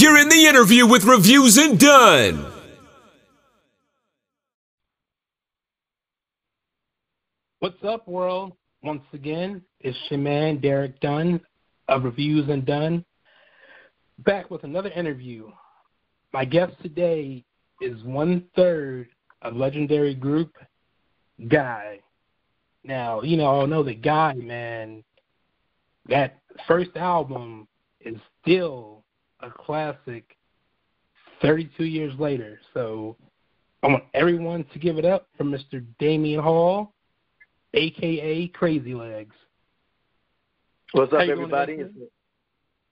You're in the interview with Reviews and Done. What's up, world? Once again, it's your man, Derek Dunn of Reviews and Done, back with another interview. My guest today is one third of legendary group Guy. Now, you know, I know the Guy, man, that first album is still a classic 32 years later. So I want everyone to give it up for Mr. Damion Hall aka Crazy Legs. What's up, everybody?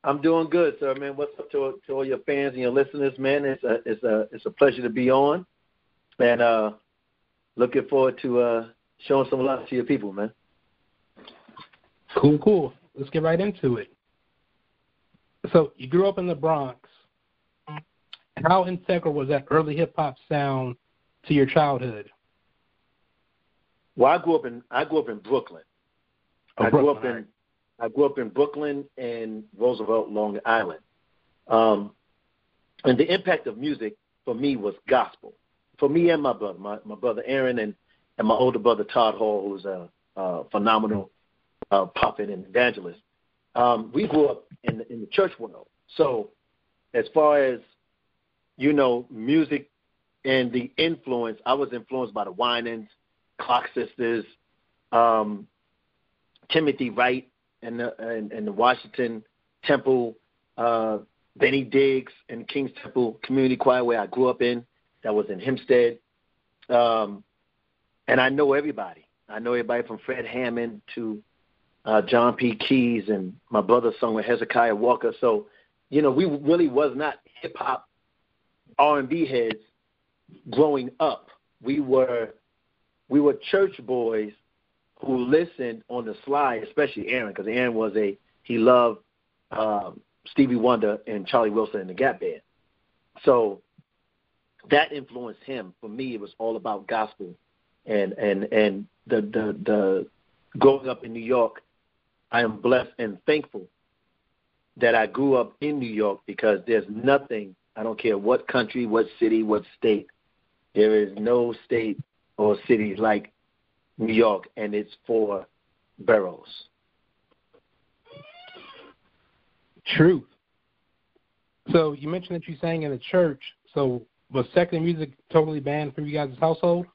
I'm doing good, sir. Man, what's up to, to all your fans and your listeners, man? It's a it's a it's a pleasure to be on, and uh, looking forward to uh, showing some love to your people, man. Cool, cool. Let's get right into it. So you grew up in the Bronx. How integral was that early hip hop sound to your childhood? Well, I grew up in I grew up in Brooklyn. Oh, I grew up in I grew up in Brooklyn and Roosevelt, Long Island. Um, and the impact of music for me was gospel. For me and my brother, my, my brother Aaron and, and my older brother Todd Hall, who's a, a phenomenal uh, prophet and evangelist. Um, we grew up in the, in the church world. So, as far as you know, music and the influence, I was influenced by the Winans, Clark Sisters, um, Timothy Wright, and the, and, and the Washington Temple, uh, Benny Diggs, and King's Temple Community Choir, where I grew up in. That was in Hempstead. Um, and I know everybody. I know everybody from Fred Hammond to uh, John P. Keys, and my brother sung with Hezekiah Walker. So, you know, we really was not hip hop R and B heads growing up. We were we were church boys who listened on the slide, especially Aaron, because Aaron was a he loved um, Stevie Wonder and Charlie Wilson and the Gap Band. So that influenced him. For me, it was all about gospel, and and and the the the growing up in New York, I am blessed and thankful that I grew up in New York because there's nothing. I don't care what country, what city, what state. There is no state or cities like New York, and it's four boroughs. Truth. So you mentioned that you sang in the church. So was secular music totally banned from you guys' household?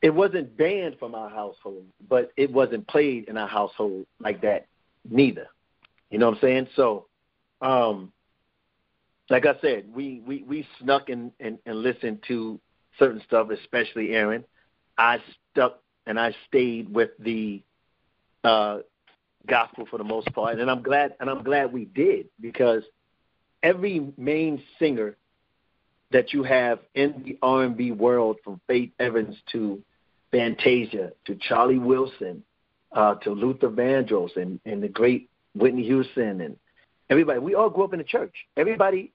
It wasn't banned from our household, but it wasn't played in our household like that neither. You know what I'm saying? So, um, like I said, we we we snuck and and, and listened to certain stuff, especially Aaron. I stuck and I stayed with the uh, gospel for the most part, and I'm glad and I'm glad we did because every main singer that you have in the R&B world, from Faith Evans to Fantasia to Charlie Wilson uh, to Luther Vandross and, and the great Whitney Houston and everybody, we all grew up in the church. Everybody,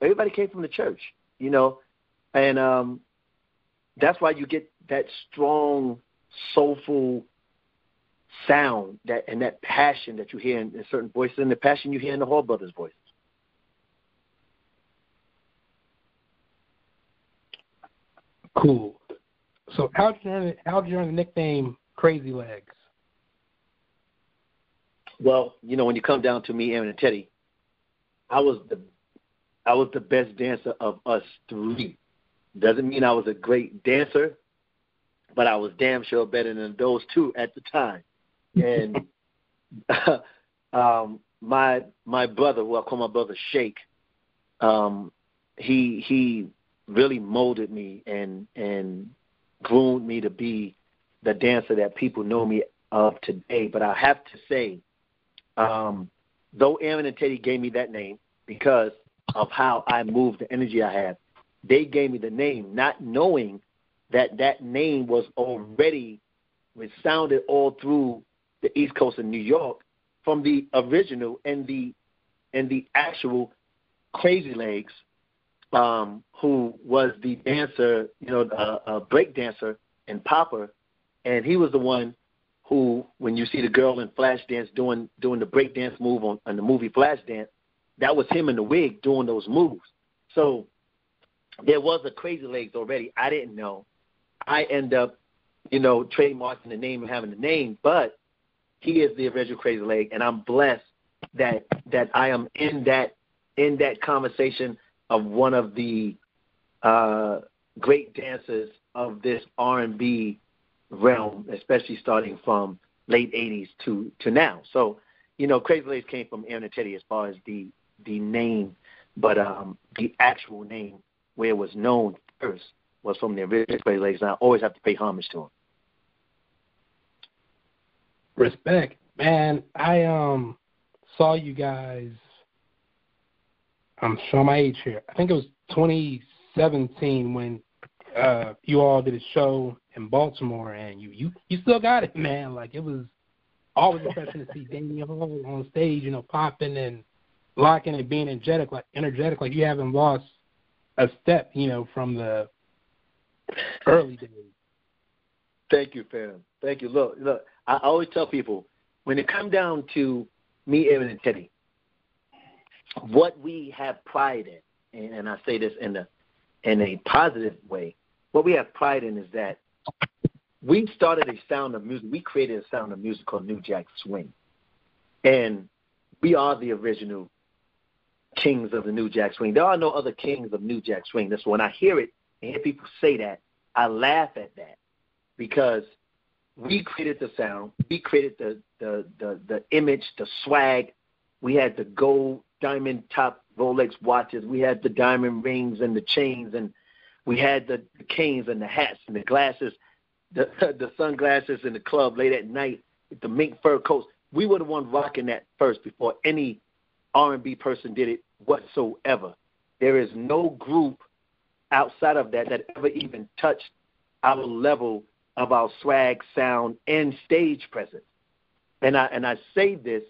everybody came from the church, you know, and um, that's why you get that strong, soulful sound that and that passion that you hear in, in certain voices, and the passion you hear in the Hall brothers' voices. Cool. So how did you earn, how did you earn the nickname Crazy Legs? Well, you know, when you come down to me, Aaron and Teddy, I was the I was the best dancer of us three. Doesn't mean I was a great dancer, but I was damn sure better than those two at the time. And um, my my brother, who I call my brother Shake, um, he he really molded me and and groomed me to be the dancer that people know me of today. But I have to say, um, though Aaron and Teddy gave me that name because of how I move, the energy I have, they gave me the name, not knowing that that name was already resounded all through the East Coast of New York from the original and the and the actual Crazy Legs, um, who was the dancer, you know, a, a break dancer and popper, and he was the one who, when you see the girl in Flashdance doing doing the break dance move on, on the movie Flashdance, that was him in the wig doing those moves. So there was a Crazy Legs already. I didn't know. I end up, you know, trademarking the name and having the name, but he is the original Crazy Leg, and I'm blessed that that I am in that in that conversation of one of the uh, great dancers of this R&B realm, especially starting from late '80s to to now. So, you know, Crazy Legs came from Aaron and Teddy as far as the the name, but um, the actual name where it was known first was from the original Crazy Legs, and I always have to pay homage to him. Respect, man. I um saw you guys. I'm showing my age here. I think it was 2017 when uh you all did a show in Baltimore, and you you you still got it, man. Like it was always impressive to see Damion Hall on stage, you know, popping and locking and being energetic, like energetic, like you haven't lost a step, you know, from the early days. Thank you, fam. Thank you. Look, look. I always tell people when it comes down to me, Aaron, and Teddy, what we have pride in, and I say this in a in a positive way, what we have pride in is that we started a sound of music. We created a sound of music called New Jack Swing, and we are the original kings of the New Jack Swing. There are no other kings of New Jack Swing. That's when I hear it and hear people say that, I laugh at that because we created the sound, we created the the the, the image, the swag. We had the gold diamond top Rolex watches. We had the diamond rings and the chains, and we had the, canes and the hats and the glasses, the the sunglasses in the club late at night, the mink fur coats. We were the ones rocking that first before any R&B person did it whatsoever. There is no group outside of that that ever even touched our level of our swag, sound, and stage presence. And I and I say this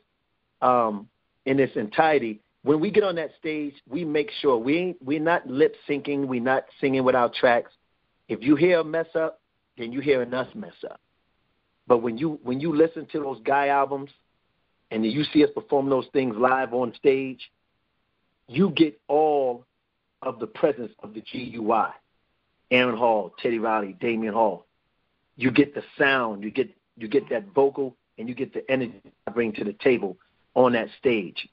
um, in its entirety. When we get on that stage, we make sure we we're not lip syncing, we're not singing without tracks. If you hear a mess up, then you're hearing us mess up. But when you when you listen to those guy albums and you see us perform those things live on stage, you get all of the presence of the Guy. Aaron Hall, Teddy Riley, Damion Hall. You get the sound, you get you get that vocal, and you get the energy I bring to the table on that stage.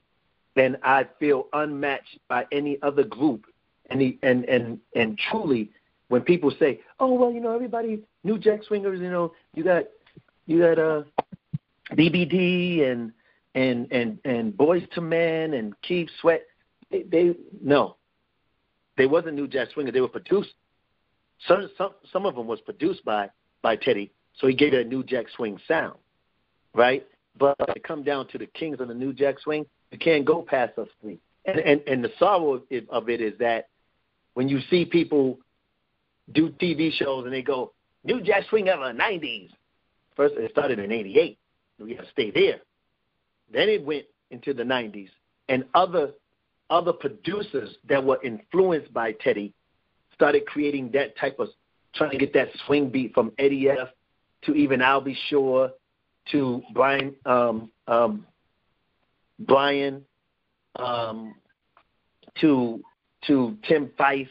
And I feel unmatched by any other group. And the, and and and truly, when people say, "Oh well, you know, everybody New Jack Swingers, you know, you got you got uh BBD and and and and Boyz II Men and Keith Sweat. They, they no, they wasn't New Jack Swinger. They were produced. Some some some of them was produced by by Teddy, so he gave it a New Jack Swing sound, right? But it come down to the kings of the New Jack Swing, you can't go past us three. And and and the sorrow of of it is that when you see people do TV shows and they go New Jack Swing of the '90s. First, it started in '88. We got to stay there. Then it went into the 90s, and other other producers that were influenced by Teddy started creating that type of trying to get that swing beat from Eddie F to even Al B. To Brian um, um, Brian um, to to Tim Fife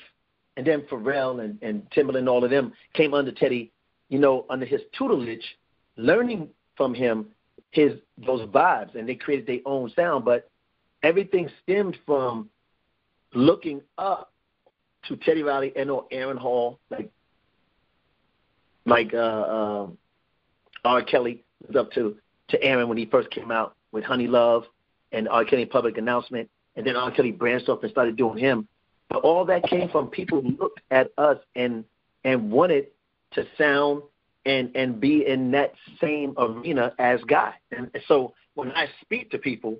and then Pharrell and, and Timbaland, all of them came under Teddy, you know, under his tutelage, learning from him his those vibes, and they created their own sound. But everything stemmed from looking up to Teddy Riley and or Aaron Hall, like like uh, uh, R. Kelly was up to to Aaron when he first came out with Honey Love and R. Kelly Public Announcement, and then R. Kelly branched off and started doing him. But all that came from people looked at us and and wanted to sound and and be in that same arena as God. And so when I speak to people,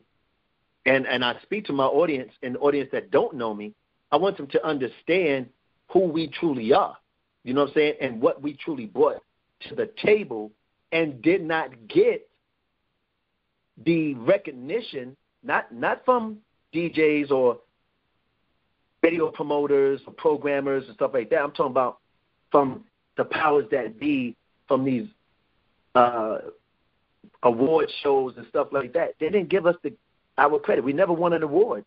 and and I speak to my audience and audience that don't know me, I want them to understand who we truly are. You know what I'm saying? And what we truly brought to the table and did not get the recognition, not not from DJs or video promoters or programmers and stuff like that. I'm talking about from the powers that be from these uh, award shows and stuff like that. They didn't give us the our credit. We never won an award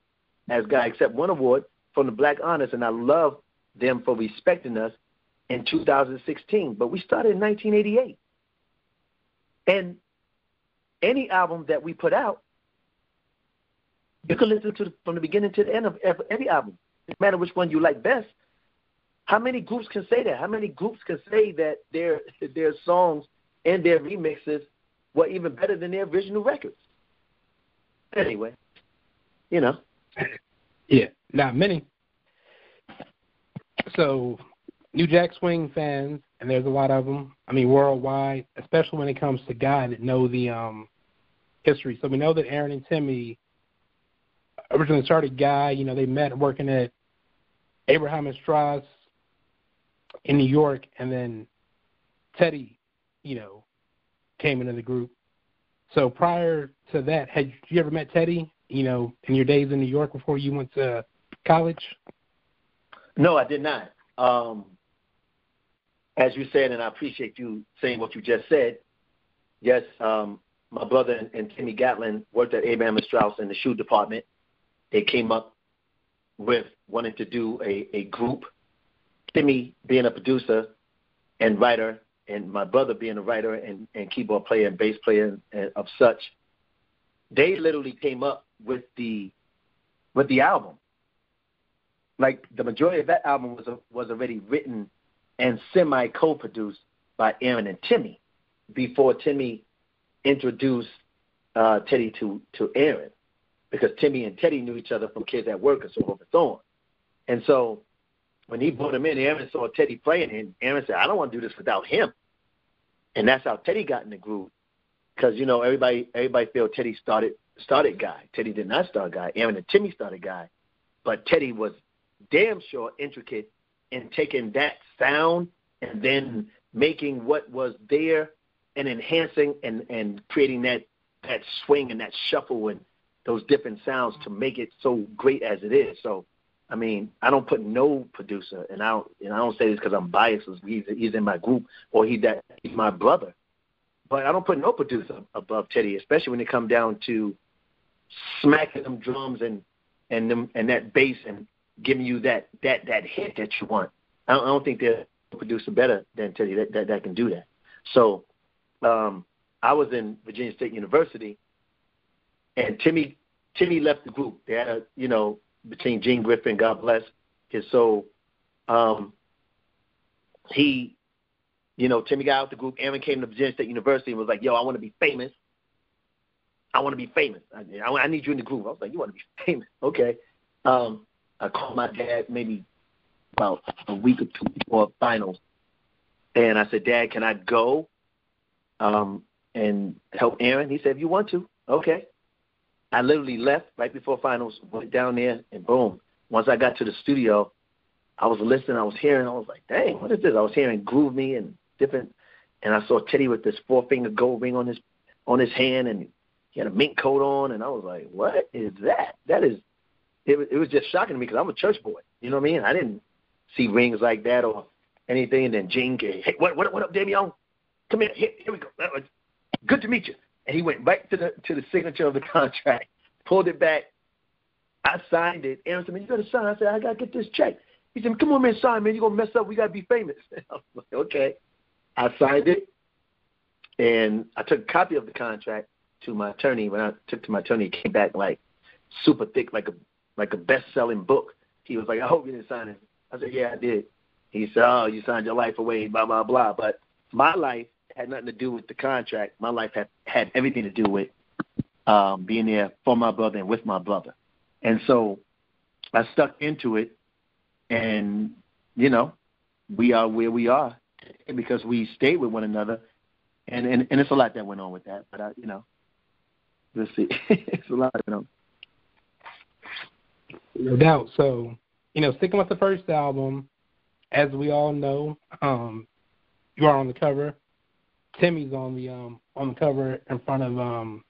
as Guy except one award from the Black Honors, and I love them for respecting us in 2016. But we started in 1988. And any album that we put out, you can listen to the, from the beginning to the end of every album. No matter which one you like best. How many groups can say that? How many groups can say that their their songs and their remixes were even better than their original records? Anyway, you know. Yeah, not many. So, New Jack Swing fans, and there's a lot of them. I mean, worldwide, especially when it comes to guys that know the um, history. So we know that Aaron and Timmy originally started Guy. You know, they met working at Abraham and Straus in New York, and then Teddy, you know, came into the group. So prior to that, had you ever met Teddy? You know, in your days in New York before you went to college? No, I did not. Um, as you said, and I appreciate you saying what you just said. Yes, um, my brother and, and Timmy Gatlin worked at Abraham and Straus in the shoe department. They came up with wanting to do a, a group. Timmy being a producer and writer, and my brother being a writer and, and keyboard player and bass player and, and of such, they literally came up with the with the album. Like the majority of that album was was already written and semi co-produced by Aaron and Timmy before Timmy introduced uh, Teddy to to Aaron because Timmy and Teddy knew each other from Kids at Work and so forth and so on. And so when he brought him in, Aaron saw Teddy playing, and Aaron said, "I don't want to do this without him." And that's how Teddy got in the groove, because you know everybody everybody felt Teddy started started guy. Teddy did not start guy. Aaron and Timmy started guy, but Teddy was damn sure intricate in taking that sound and then making what was there and enhancing and and creating that that swing and that shuffle and those different sounds to make it so great as it is. So, I mean, I don't put no producer, and I don't, and I don't say this because I'm biased. He's he's in my group or he that he's my brother, but I don't put no producer above Teddy, especially when it come down to smacking them drums and and them and that bass and giving you that that that hit that you want. I don't, I don't think there's a producer better than Teddy that, that that can do that. So, um, I was in Virginia State University and Timmy Timmy left the group. They had a you know between Gene Griffin, God bless his soul. Um, he, you know, Timmy got out the group. Aaron came to Virginia State University and was like, "Yo, I want to be famous. I want to be famous. I, I, I need you in the group." I was like, "You want to be famous? Okay." Um, I called my dad maybe about a week or two before finals, and I said, "Dad, can I go um, and help Aaron?" He said, "If you want to, okay." I literally left right before finals, went down there, and boom. Once I got to the studio, I was listening, I was hearing, I was like, dang, what is this? I was hearing Groove Me and different, and I saw Teddy with this four finger gold ring on his on his hand, and he had a mink coat on, and I was like, what is that? That is, it, it was just shocking to me because I'm a church boy. You know what I mean? I didn't see rings like that or anything. And then Gene, came, hey, what what what up, Damian? Come here, here, here we go. Good to meet you. And he went back to the to the signature of the contract, pulled it back. I signed it. Aaron said, "Man, you got to sign." I said, "I got to get this check." He said, "Come on, man, sign, man. You're gonna mess up. We gotta be famous." I was like, "Okay." I signed it, and I took a copy of the contract to my attorney. When I took to my attorney, it came back like super thick, like a like a best-selling book. He was like, "I hope you didn't sign it." I said, "Yeah, I did." He said, "Oh, you signed your life away, blah blah blah." But my life had nothing to do with the contract. My life had had everything to do with um, being there for my brother and with my brother. And so I stuck into it, and you know, we are where we are because we stayed with one another, and and, and it's a lot that went on with that. But I, you know, let's see. it's a lot. You know. No doubt. So, you know, sticking with the first album, as we all know, um, you are on the cover. Timmy's on the um on the cover in front of um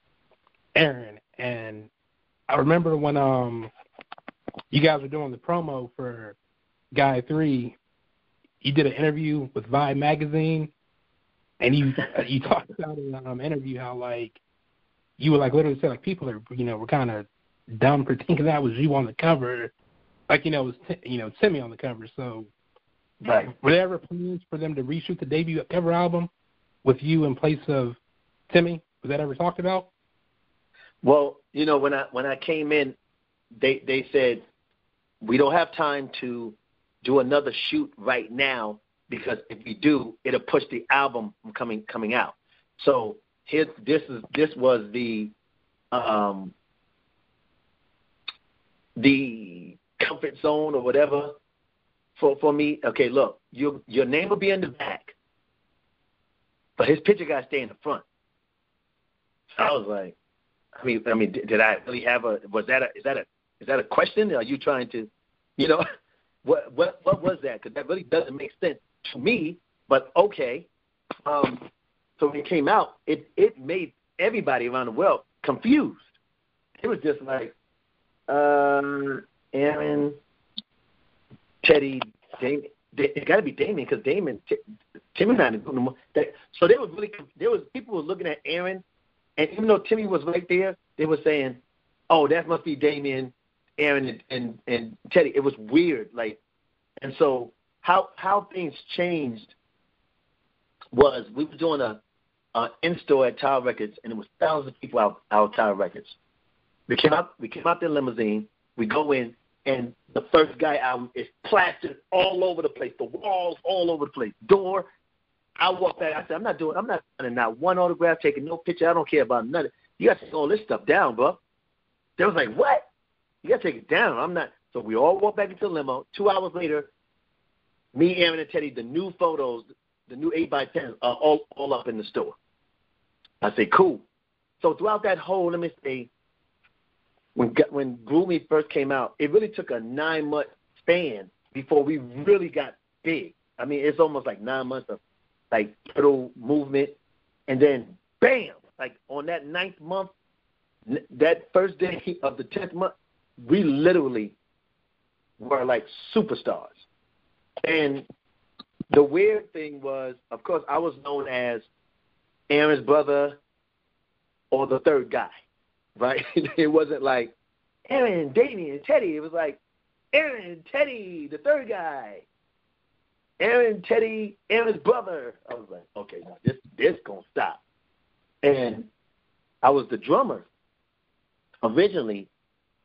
Aaron and I remember when um you guys were doing the promo for Guy Three, you did an interview with Vibe magazine and you you talked about in the um, interview how like you would like literally say like people are you know were kind of dumb for thinking that was you on the cover, like you know it was you know Timmy on the cover. So, right. were there ever plans for them to reshoot the debut cover album with you in place of Timmy? Was that ever talked about? Well, you know when I when I came in, they they said we don't have time to do another shoot right now because if we do, it'll push the album from coming coming out. So here, this is this was the um, the comfort zone or whatever for for me. Okay, look, your your name will be in the back, but his picture got to stay in the front. I was like, I mean, I mean, did, did I really have a? Was that a? Is that a? Is that a question? Are you trying to, you know, what what what was that? Because that really doesn't make sense to me. But okay, um, so when it came out, it it made everybody around the world confused. It was just like, um, Aaron, Teddy, Damien. It got to be Damien because Damien, T- Timmy not in no more. That, so they were really there was people were looking at Aaron, and even though Timmy was right there, they were saying, "Oh, that must be Damien, Aaron, and and, and Teddy." It was weird, like, and so how how things changed was we were doing a, a in store at Tower Records, and it was thousands of people out out Tower Records. We came out we came out the limousine. We go in, and the first guy album is plastered all over the place. The walls all over the place. Door. I walk back. I said, I'm not doing. I'm not signing not one autograph, taking no picture. I don't care about nothing. You got to take all this stuff down, bro. They was like, what? You got to take it down. I'm not. So we all walk back into the limo. Two hours later, me, Aaron, and Teddy, the new photos, the new eight by ten, are all all up in the store. I say, cool. So throughout that whole, let me say, when when Groove Me first came out, it really took a nine month span before we really got big. I mean, it's almost like nine months of like little movement, and then bam, like on that ninth month, that first day of the tenth month, we literally were like superstars. And the weird thing was, of course, I was known as Aaron's brother or the third guy, right? it wasn't like Aaron, Damien, and Teddy. It was like Aaron, Teddy, the third guy. Aaron, Teddy, Aaron's brother. I was like, okay, now this this gonna stop. And I was the drummer. Originally,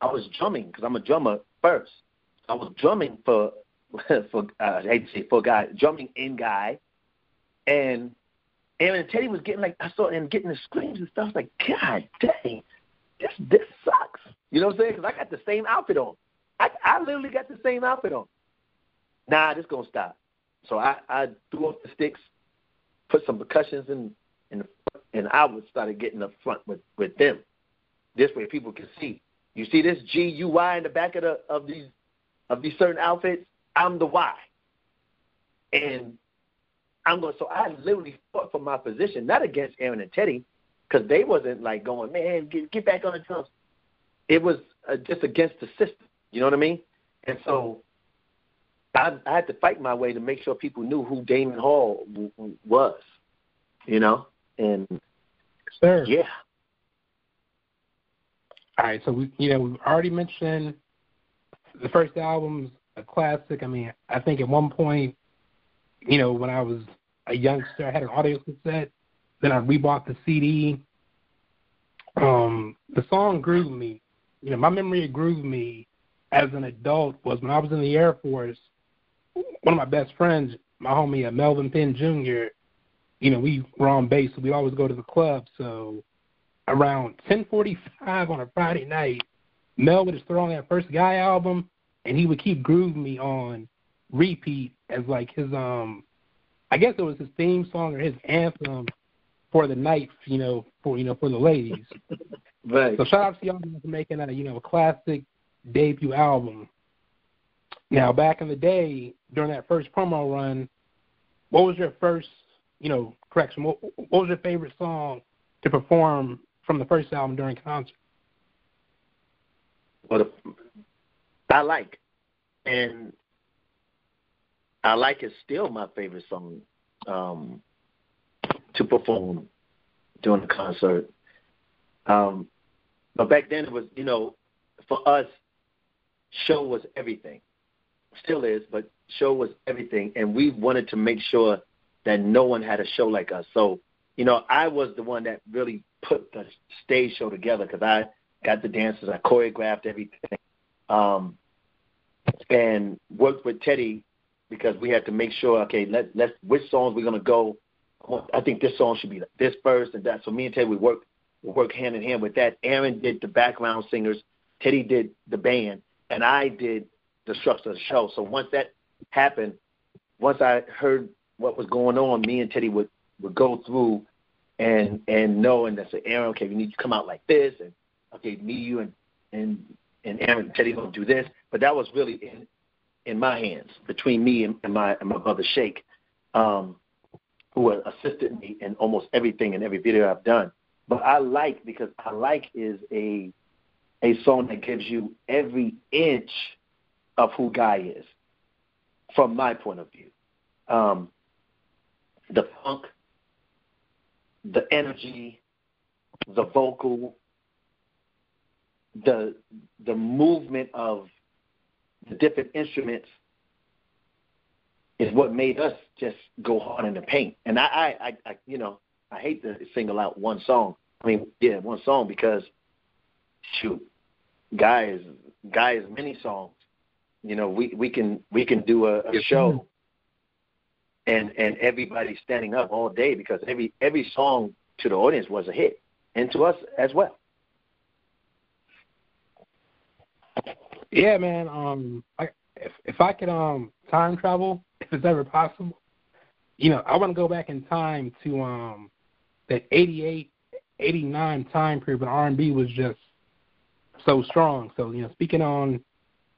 I was drumming because I'm a drummer first. I was drumming for for uh, I hate to say for guy drumming in guy, and Aaron and Teddy was getting like I saw him getting the screams and stuff. I was like, God dang, this this sucks. You know what I'm saying? Because I got the same outfit on. I I literally got the same outfit on. Nah, this gonna stop. So I I threw off the sticks, put some percussions in in the front, and I would started getting up front with with them. This way people can see. You see this G U Y in the back of the of these of these certain outfits. I'm the Y. And I'm going. So I literally fought for my position, not against Aaron and Teddy, because they wasn't like going, man, get get back on the drums. It was uh, just against the system. You know what I mean? And so I, I had to fight my way to make sure people knew who Damon Hall w- w- was. You know, and sir, yeah. All right, so we, you know, we've already mentioned the first album's a classic. I mean, I think at one point, you know, when I was a youngster, I had an audio cassette. Then I rebought the CD. Um, the song Groove Me. You know, my memory of Groove Me as an adult was when I was in the Air Force. One of my best friends, my homie uh, Melvin Penn Jr. You know, we were on base, so we always go to the club. So around 10:45 on a Friday night, Mel would just throw on that first Guy album, and he would keep Groove Me on repeat as like his um, I guess it was his theme song or his anthem for the night, you know, for you know for the ladies. right. So shout out to y'all for making a you know a classic debut album. Now back in the day during that first promo run, what was your first you know correction? What, what was your favorite song to perform from the first album during concert? Well, I like, and I like is still my favorite song um, to perform during the concert. Um, but back then it was, you know, for us, show was everything. Still is, but show was everything, and we wanted to make sure that no one had a show like us. So, you know, I was the one that really put the stage show together because I got the dancers, I choreographed everything, um, and worked with Teddy because we had to make sure, okay, let let's which songs we're gonna go. I think this song should be like this first and that. So me and Teddy we work we work hand in hand with that. Aaron did the background singers, Teddy did the band, and I did the structure of the show. So once that happened, once I heard what was going on, me and Teddy would would go through and and know and say, Aaron, okay, we need to come out like this, and okay, me, you, and and and Aaron and Teddy gonna do this. But that was really in in my hands between me and, and my and my brother Shake, um, who assisted me in almost everything in every video I've done. But I like because I like is a a song that gives you every inch of who Guy is, from my point of view. Um, the funk, the energy, the vocal, the the movement of the different instruments is what made us just go hard in the paint. And I, I, I, I you know, I hate to single out one song. I mean, yeah, one song because shoot, guys, guys, many songs. You know, we we can we can do a, a show, and and everybody standing up all day because every every song to the audience was a hit, and to us as well. Yeah, man. Um, I, if if I could um time travel, if it's ever possible, you know, I want to go back in time to um that 88, 89 time period when R&B was just so strong. So you know, speaking on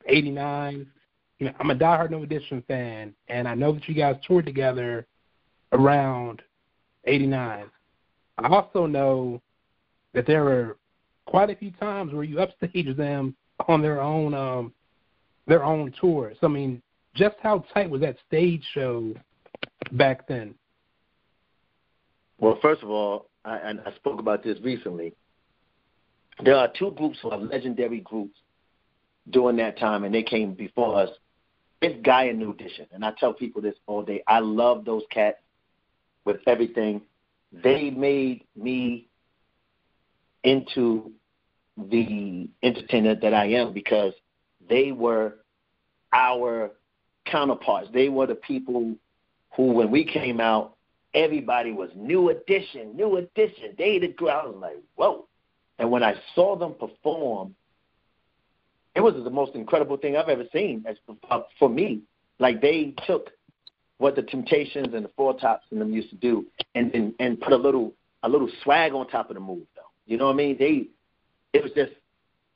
'89, you know, I'm a diehard New Edition fan, and I know that you guys toured together around '89. I also know that there were quite a few times where you upstaged them on their own um their own tours. So I mean, just how tight was that stage show back then? Well, first of all, I, and I spoke about this recently. There are two groups who are legendary groups during that time, and they came before us. It's Guy and New Edition, and I tell people this all day. I love those cats with everything. They made me into the entertainer that I am because they were our counterparts. They were the people who, when we came out, everybody was new edition, new edition. They the crowd was like, whoa. And when I saw them perform, it was the most incredible thing I've ever seen as uh, for me. Like they took what the Temptations and the Four Tops and them used to do, and and, and put a little a little swag on top of the move, though. You know what I mean? They it was just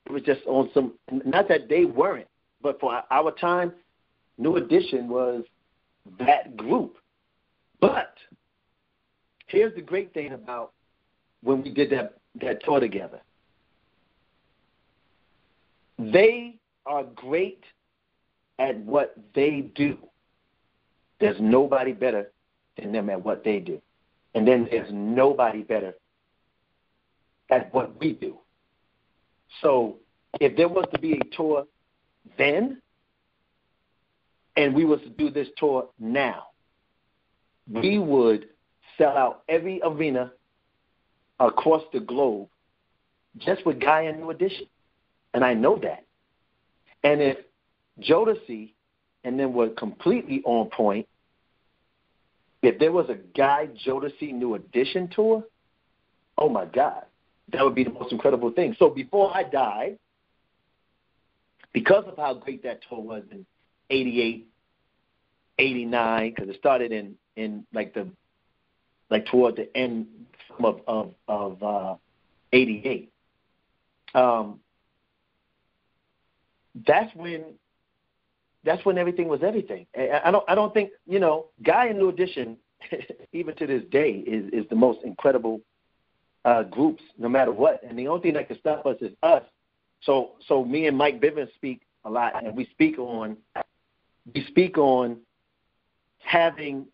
it was just on some not that they weren't, but for our time, New Edition was that group. But here's the great thing about when we did that that tour together. They are great at what they do. There's nobody better than them at what they do. And then there's nobody better at what we do. So if there was to be a tour then, and we was to do this tour now, we would sell out every arena across the globe just with Guy and New Edition. And I know that. And if Jodeci and then were completely on point, if there was a Guy Jodeci New Edition tour, oh my God, that would be the most incredible thing. So before I die, because of how great that tour was in 88, 89, because it started in, in like the like toward the end of of, of uh, 88. Um, that's when that's when everything was everything. I don't I don't think you know Guy and New Edition, even to this day, is is the most incredible uh, groups, no matter what. And the only thing that can stop us is us. So so me and Mike Bivins speak a lot, and we speak on we speak on having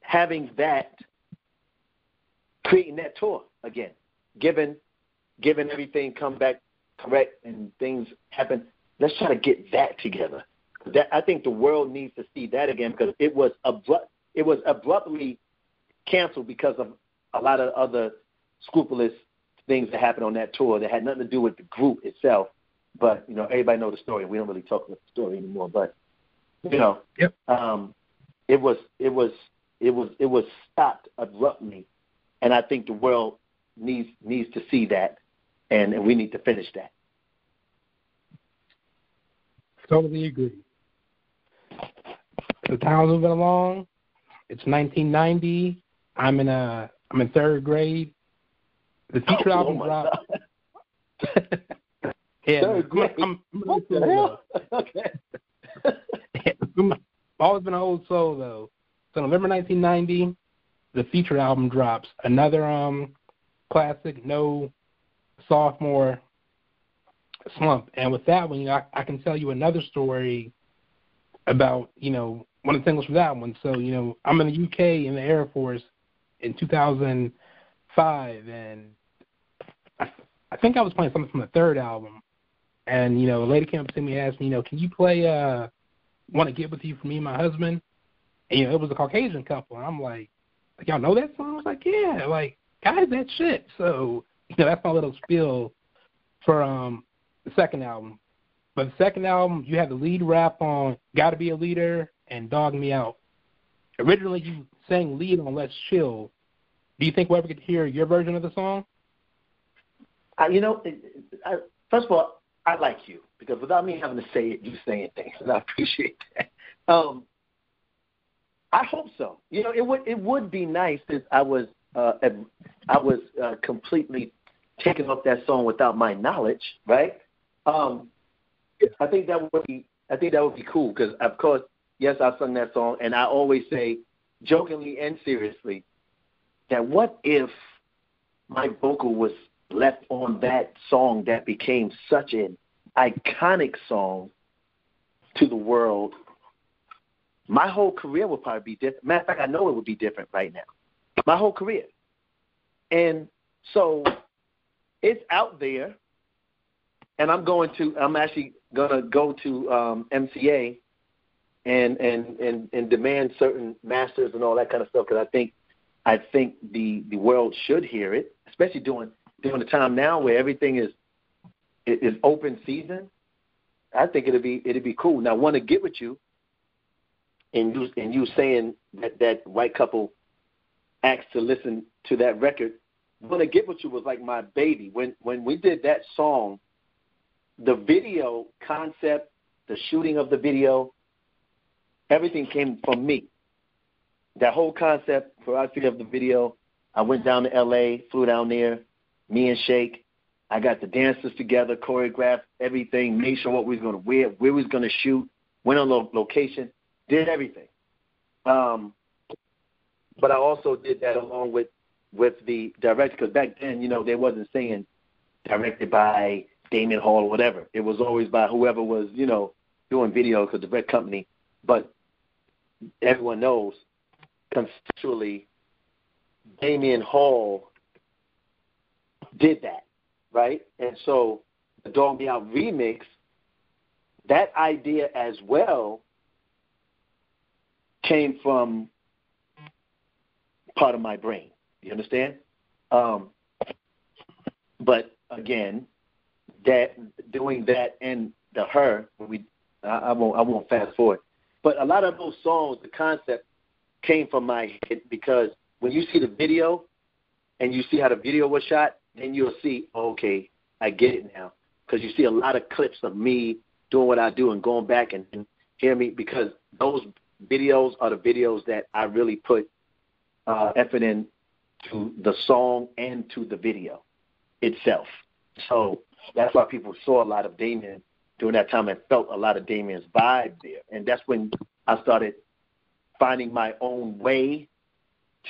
having that creating that tour again, given given everything come back correct and things happen. Let's try to get that together. That I think the world needs to see that again because it was abrupt. It was abruptly canceled because of a lot of other scrupulous things that happened on that tour that had nothing to do with the group itself. But you know, everybody know the story. We don't really talk about the story anymore. But you know, yep. um, it was it was it was it was stopped abruptly, and I think the world needs needs to see that, and, and we need to finish that. Totally agree. The time's moving along. It's 1990. I'm in a I'm in third grade. The Future oh, album oh dropped. yeah, grade. I'm, what the hell? okay. I've always been an old soul though. So November 1990, the Future album drops. Another um classic, no sophomore slump. And with that one, you know, I, I can tell you another story about you know one of the singles from that one. So you know, I'm in the UK in the Air Force in 2005, and I, I think I was playing something from the third album, and you know, a lady came up to me and asked me, you know, can you play uh, "Want to Get with You" for me and my husband? And you know, it was a Caucasian couple, and I'm like, like y'all know that song? I was like, yeah, like guys, that shit. So you know, that's my little spiel for um the second album. But the second album, you had the lead rap on "Gotta Be a Leader" and "Dog Me Out." Originally, you sang lead on "Let's Chill." Do you think we'll ever get to hear your version of the song? I, you know, I, first of all, I like you because without me having to say it, you saying things, and I appreciate that. Um, I hope so. You know, it would it would be nice if I was uh, I was uh, completely taking up that song without my knowledge, right? Um, I think that would be I think that would be cool because of course, yes, I sung that song, and I always say, jokingly and seriously, that what if my vocal was left on that song that became such an iconic song to the world, my whole career would probably be different. Matter of fact, I know it would be different right now. My whole career. And so it's out there and I'm going to I'm actually gonna go to um MCA and and and and demand certain masters and all that kind of stuff because I think I think the the world should hear it, especially during during the time now where everything is is open season. I think it'd be it'd be cool. Now, I want to get with you, and you and you saying that that white couple asked to listen to that record. Want to get with you was like my baby. When when we did that song, the video concept, the shooting of the video, everything came from me. That whole concept for us of the video, I went down to LA, flew down there, me and Shake. I got the dancers together, choreographed everything, made sure what we was to wear, where we was to shoot, went on lo- location, did everything. Um, but I also did that along with with the director because back then, you know, they wasn't saying directed by Damion Hall or whatever. It was always by whoever was, you know, doing video because the red company. But everyone knows conceptually, Damion Hall did that, right? And so the Dog Me Out remix, that idea as well came from part of my brain. You understand? Um, but again, that doing that and the her we I, I won't I won't fast forward. But a lot of those songs, the concept came from my head because when you see the video and you see how the video was shot, then you'll see, okay, I get it now. Because you see a lot of clips of me doing what I do and going back and, and hear me because those videos are the videos that I really put uh, effort in to the song and to the video itself. So that's why people saw a lot of Damien during that time and felt a lot of Damien's vibe there. And that's when I started finding my own way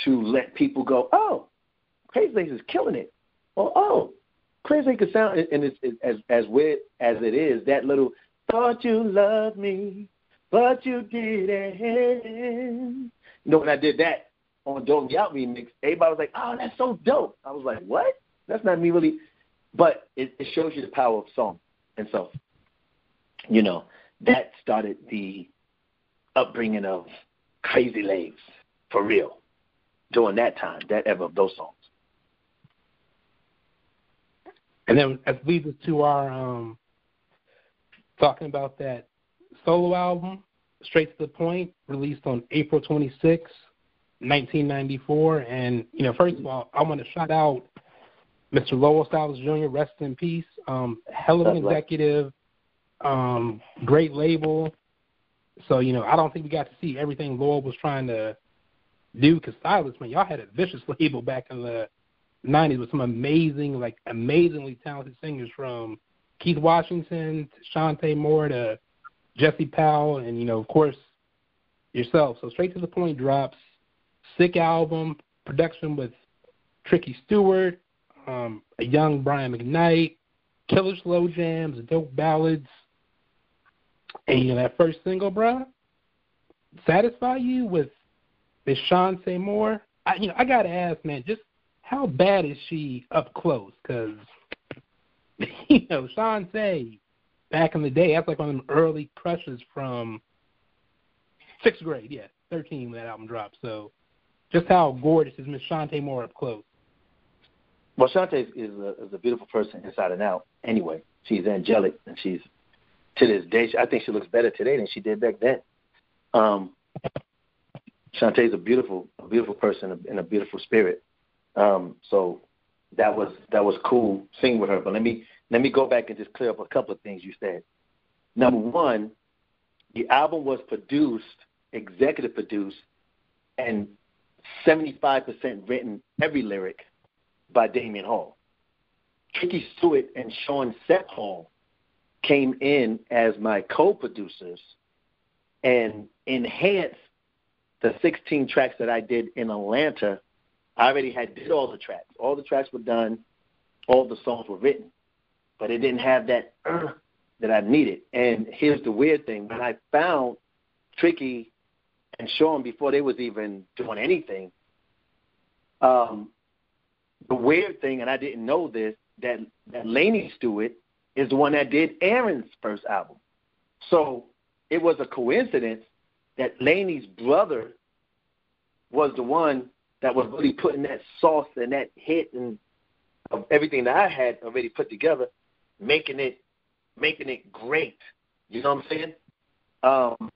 to let people go, oh, Crazy Legs is killing it. Or, oh, Crazy Legs sound, and it's, it's as, as weird as it is, that little, thought you loved me, but you didn't. You know, when I did that on Dog Me Out remix, everybody was like, oh, that's so dope. I was like, what? That's not me really but it, it shows you the power of song. And so, you know, that started the upbringing of Crazy Legs for real during that time, that ever of those songs. And then as leads us to our um, talking about that solo album, Straight to the Point, released on April 26, 1994. And, you know, first of all, I want to shout out Mr. Louil Silas Jr., rest in peace. Um, hell of an executive, um, great label. So, you know, I don't think we got to see everything Louil was trying to do because Silas, man, y'all had a vicious label back in the 90s with some amazing, like, amazingly talented singers from Keith Washington to Chanté Moore to Jesse Powell, and, you know, of course, yourself. So, Straight to the Point drops. Sick album, production with Tricky Stewart, um, a young Brian McKnight, killer slow jams, dope ballads. And you know that first single, bro, satisfy you with this Chanté Moore? I, you know, I gotta ask, man, just how bad is she up close? Because you know, Chanté back in the day, that's like one of them early crushes from sixth grade, yeah, thirteen when that album dropped. So, just how gorgeous is Miss Chanté Moore up close? Well, Chanté is a, is a beautiful person inside and out. Anyway, she's angelic, and she's to this day. I think she looks better today than she did back then. Um, Chanté is a beautiful, a beautiful person and a beautiful spirit. Um, so that was that was cool seeing with her. But let me let me go back and just clear up a couple of things you said. Number one, the album was produced, executive produced, and 75% written every lyric by Damion Hall. Tricky Stewart and Sean Sep Hall came in as my co-producers and enhanced the 16 tracks that I did in Atlanta. I already had did all the tracks. All the tracks were done. All the songs were written, but it didn't have that uh, that I needed. And here's the weird thing: when I found Tricky and Sean before they was even doing anything, um, the weird thing, and I didn't know this, that that Laney Stewart is the one that did Aaron's first album. So it was a coincidence that Laney's brother was the one that was really putting that sauce and that hit and of everything that I had already put together, making it making it great. You know what I'm saying? Um,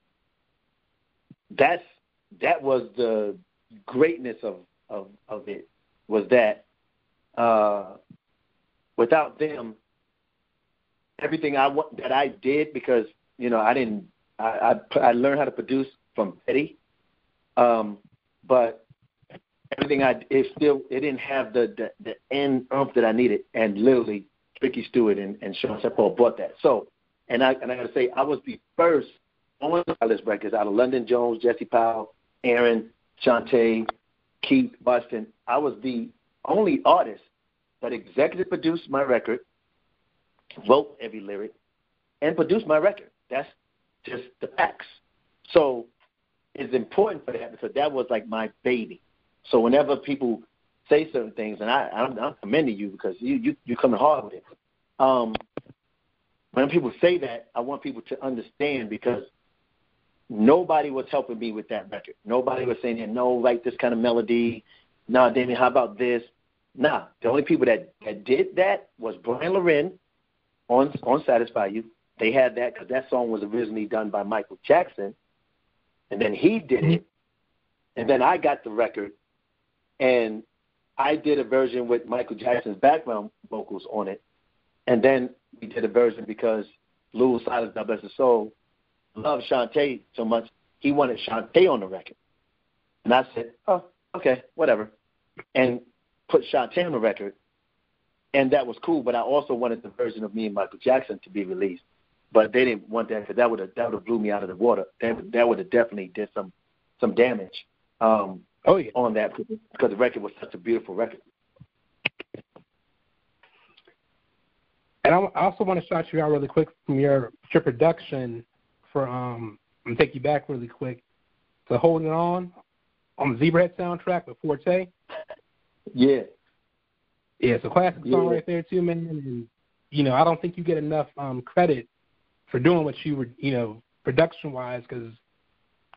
that's that was the greatness of of of it was that uh, without them, everything I want that I did because you know I didn't I I, I learned how to produce from Teddy, um, but everything I it still it didn't have the the, the end umph that I needed, and literally Tricky Stewart and, and Sean Seppo bought that. So, and I and I got to say I was the first on Silas Records out of London Jones, Jesse Powell, Aaron, Chanté, Keith Buston. I was the only artist that executive produced my record, wrote every lyric, and produced my record. That's just the facts. So it's important for that because that was like my baby. So whenever people say certain things, and I, I'm, I'm commending you because you you you're coming hard with it. Um, when people say that, I want people to understand because nobody was helping me with that record. Nobody was saying, "No, write this kind of melody." nah, Damion, how about this? Nah, the only people that, that did that was Brian Loren on on Satisfy You. They had that because that song was originally done by Michael Jackson, and then he did it, and then I got the record, and I did a version with Michael Jackson's background vocals on it, and then we did a version because Louil Silas, God bless his soul, loved Chanté so much he wanted Chanté on the record, and I said, oh, okay, whatever and put Chanté on the record, and that was cool. But I also wanted the version of me and Michael Jackson to be released, but they didn't want that because that would have that would have blew me out of the water. That that would have definitely did some some damage. Um, oh yeah, on that because the record was such a beautiful record. And I also want to shout you out really quick from your your production for um. I'm take you back really quick to holding on on the Zebrahead soundtrack with Forte. Yeah. Yeah, it's a classic song right there too, man. And you know, I don't think you get enough um credit for doing what you were, you know, production wise, because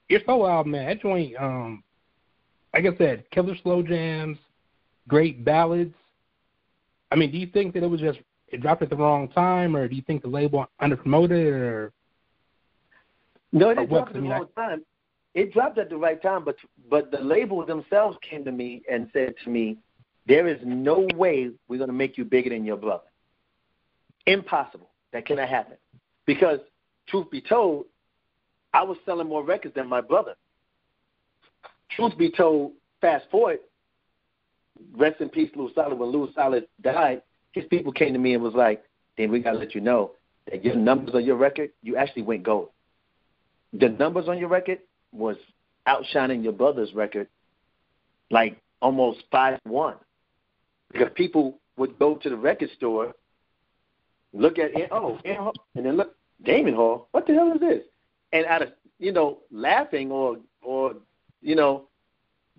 your solo album, man, that joint, um, like I said, killer slow jams, great ballads. I mean, do you think that it was just it dropped at the wrong time, or do you think the label underpromoted, or no, it dropped at the wrong time. It dropped at the right time, but but the label themselves came to me and said to me, "There is no way we're going to make you bigger than your brother. Impossible. That cannot happen." Because truth be told, I was selling more records than my brother. Truth be told, fast forward, rest in peace, Louil Silas. When Louil Silas died, his people came to me and was like, "Then we gotta let you know that your numbers on your record, you actually went gold. The numbers on your record was outshining your brother's record, like almost five one, because people would go to the record store look at oh, and then look Damion Hall. What the hell is this? And out of you know laughing or or you know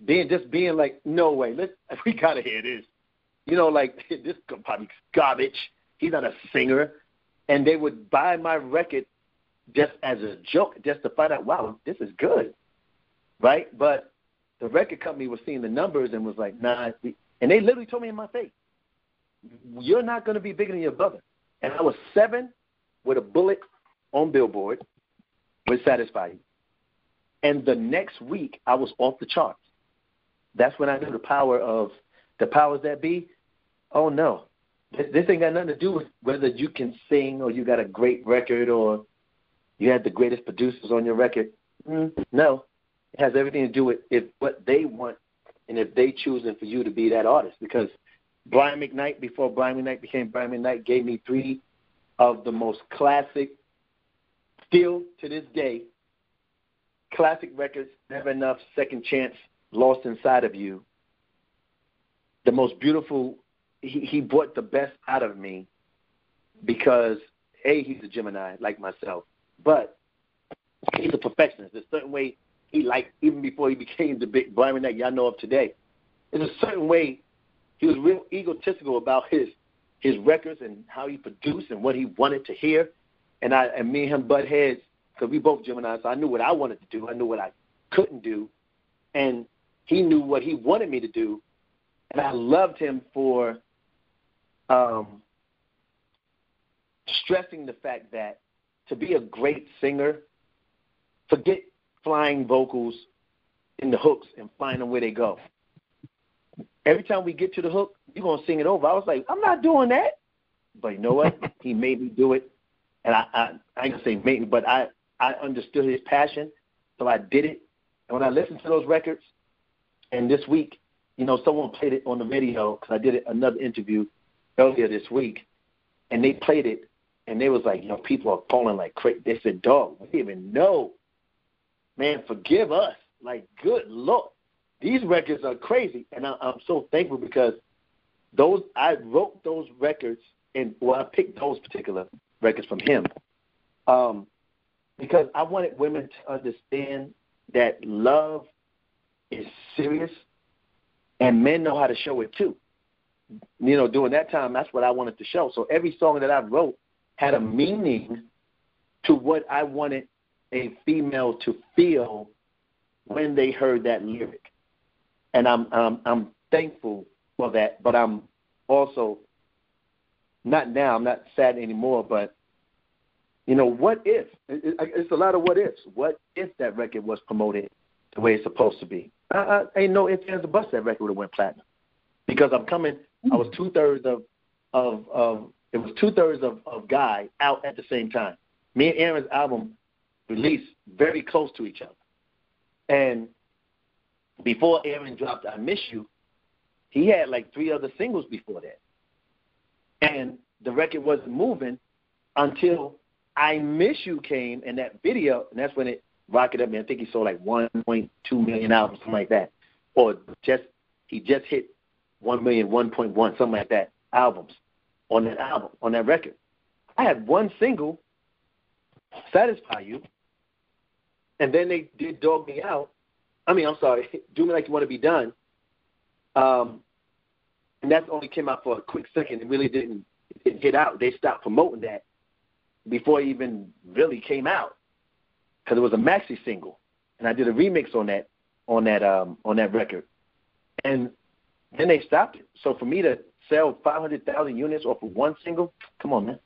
being just being like no way, let's we gotta hear this. You know, like this probably garbage. He's not a singer, and they would buy my record just as a joke, just to find out, wow, this is good, right? But the record company was seeing the numbers and was like, nah, and they literally told me in my face, you're not to be bigger than your brother and I was seven with a bullet on Billboard would satisfy you. And the next week, I was off the charts. That's when I knew the power of the powers that be. Oh no, this, this ain't got nothing to do with whether you can sing or you got a great record or you had the greatest producers on your record. Mm, no, it has everything to do with if what they want and if they choosing for you to be that artist. Because Brian McKnight, before Brian McKnight became Brian McKnight, gave me three of the most classic, still to this day, classic records, Never Enough, Second Chance, Lost Inside of You. The most beautiful, he, he brought the best out of me because, A, he's a Gemini like myself, but he's a perfectionist. There's a certain way he liked, even before he became the big Brian McKnight y'all know of today. There's a certain way he was real egotistical about his his records and how he produced and what he wanted to hear. And I and me and him butt heads because we both Gemini, so I knew what I wanted to do. I knew what I couldn't do, and he knew what he wanted me to do. And I loved him for um, stressing the fact that to be a great singer, forget flying vocals in the hooks and flying them where they go every time we get to the hook, you're gonna sing it over. I was like, I'm not doing that. But you know what? he made me do it, and I I, I ain't gonna say made me, but I I understood his passion, so I did it. And when I listened to those records, and this week, you know, someone played it on the radio because I did another interview earlier this week, and they played it, and they was like, you know, people are calling like crazy. They said, "Dog, we didn't even know." Man, forgive us. Like, good lord these records are crazy, and I, I'm so thankful because those I wrote those records and well, I picked those particular records from him um, because I wanted women to understand that love is serious, and men know how to show it too. You know, during that time, that's what I wanted to show. So every song that I wrote had a meaning to what I wanted a female to feel when they heard that lyric and I'm I'm I'm thankful for that. But I'm also not now. I'm not sad anymore. But you know, what if? It's a lot of what ifs. What if that record was promoted the way it's supposed to be? I, I ain't no ifs ands or buts that record would have went platinum because I'm coming. I was mm-hmm. two thirds of of of it was two thirds of of Guy out at the same time. Me and Aaron's album released very close to each other, and before Aaron dropped I Miss You, he had like three other singles before that. And the record wasn't moving until I Miss You came and that video, and that's when it rocketed up. Mean, I think he sold like 1.2 million albums, something like that. Or just, he just hit 1 million, 1.1, something like that, albums on that album, on that record. I had one single, Satisfy You, and then they did Dog Me Out, I mean, I'm sorry, do me like you want to be done. Um, and that only came out for a quick second. It really didn't, it didn't hit out. They stopped promoting that before it even really came out because it was a maxi single, and I did a remix on that on that um, on that record, and then they stopped it. So for me to sell 500,000 units off of one single, come on, man.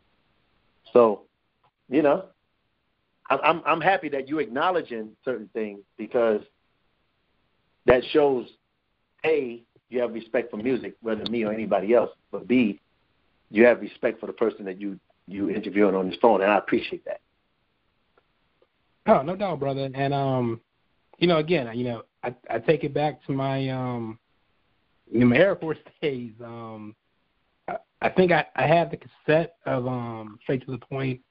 So, you know, I'm I'm happy that you're acknowledging certain things because that shows a you have respect for music, whether me or anybody else, but b you have respect for the person that you you interviewing on this phone, and I appreciate that. Oh, no doubt, brother. And um, you know, again, you know, I I take it back to my um, in my Air Force days. Um, I, I think I I had the cassette of um, straight to the point,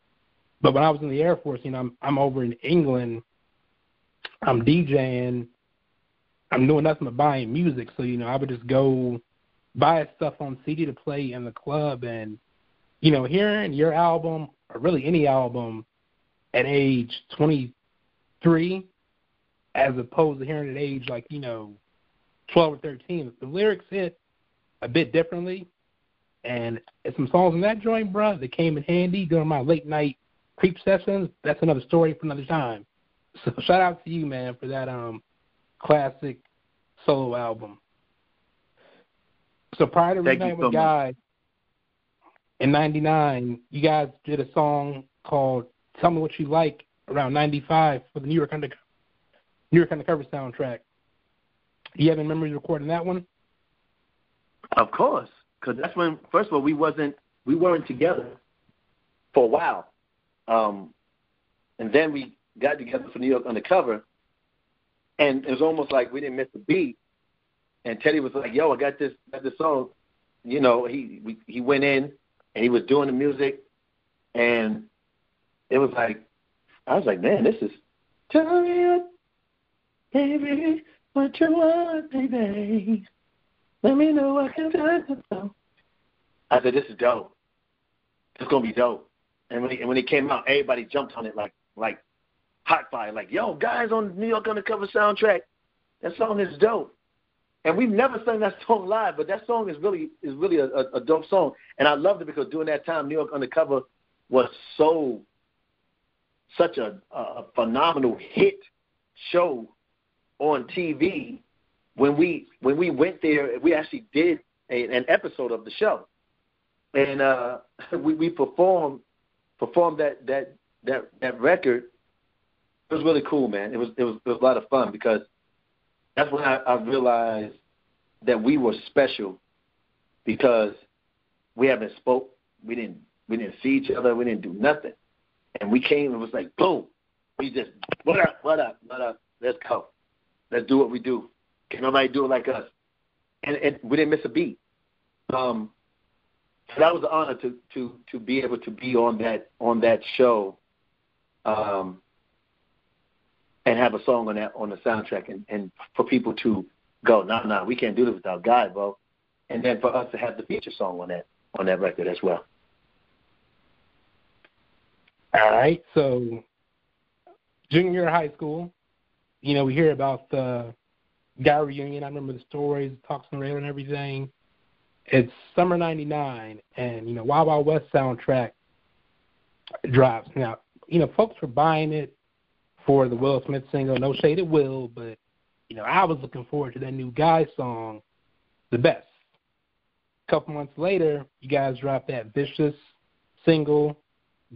but when I was in the Air Force, you know, I'm I'm over in England. I'm DJing. I'm doing nothing but buying music, so you know, I would just go buy stuff on CD to play in the club, and you know, hearing your album or really any album at age 23 as opposed to hearing at age like, you know, 12 or 13. The lyrics hit a bit differently. And some songs in that joint, bro, that came in handy during my late night creep sessions. That's another story for another time. So shout out to you, man, for that um classic solo album. So prior to Reunite with so Guy in '99, you guys did a song called "Tell Me What You Like" around '95 for the New York Undercover New York Undercover soundtrack. Do you have any memories recording that one? Of course, because that's when first of all we wasn't we weren't together for a while, um, and then we got together for New York Undercover, and it was almost like we didn't miss a beat. And Teddy was like, "Yo, I got this, got this song." You know, he we, he went in and he was doing the music, and it was like, I was like, man, this is tell me, baby, what you want, baby. Let me know what can. I said, this is dope. It's gonna be dope. And when he, and when it came out, everybody jumped on it like like hot fire. Like, yo, guys on New York Undercover soundtrack, that song is dope and we've never sung that song live, but that song is really is really a, a, a dope song, and I loved it because during that time, New York Undercover was so such a, a phenomenal hit show on TV. When we when we went there, we actually did a, an episode of the show, and uh, we we performed performed that that that that record. It was really cool, man. It was it was it was a lot of fun because that's when I, I realized that we were special because we haven't spoke, we didn't we didn't see each other, we didn't do nothing, and we came and it was like boom, we just what up, what up, what up, let's go, let's do what we do. Can nobody do it like us? And, and we didn't miss a beat. Um, so that was an honor to to to be able to be on that on that show. Um, and have a song on that on the soundtrack and, and for people to go, no, nah, no, nah, we can't do this without Guy, bro. And then for us to have the feature song on that on that record as well. All right. So junior high school, you know, we hear about the Guy reunion. I remember the stories, talks on the radio and everything. It's summer '99, and you know, Wild Wild West soundtrack drops. Now, you know, folks were buying it for the Will Smith single No Shade at Will, but you know, I was looking forward to that new Guy song, The Best. A couple months later, you guys dropped that vicious single,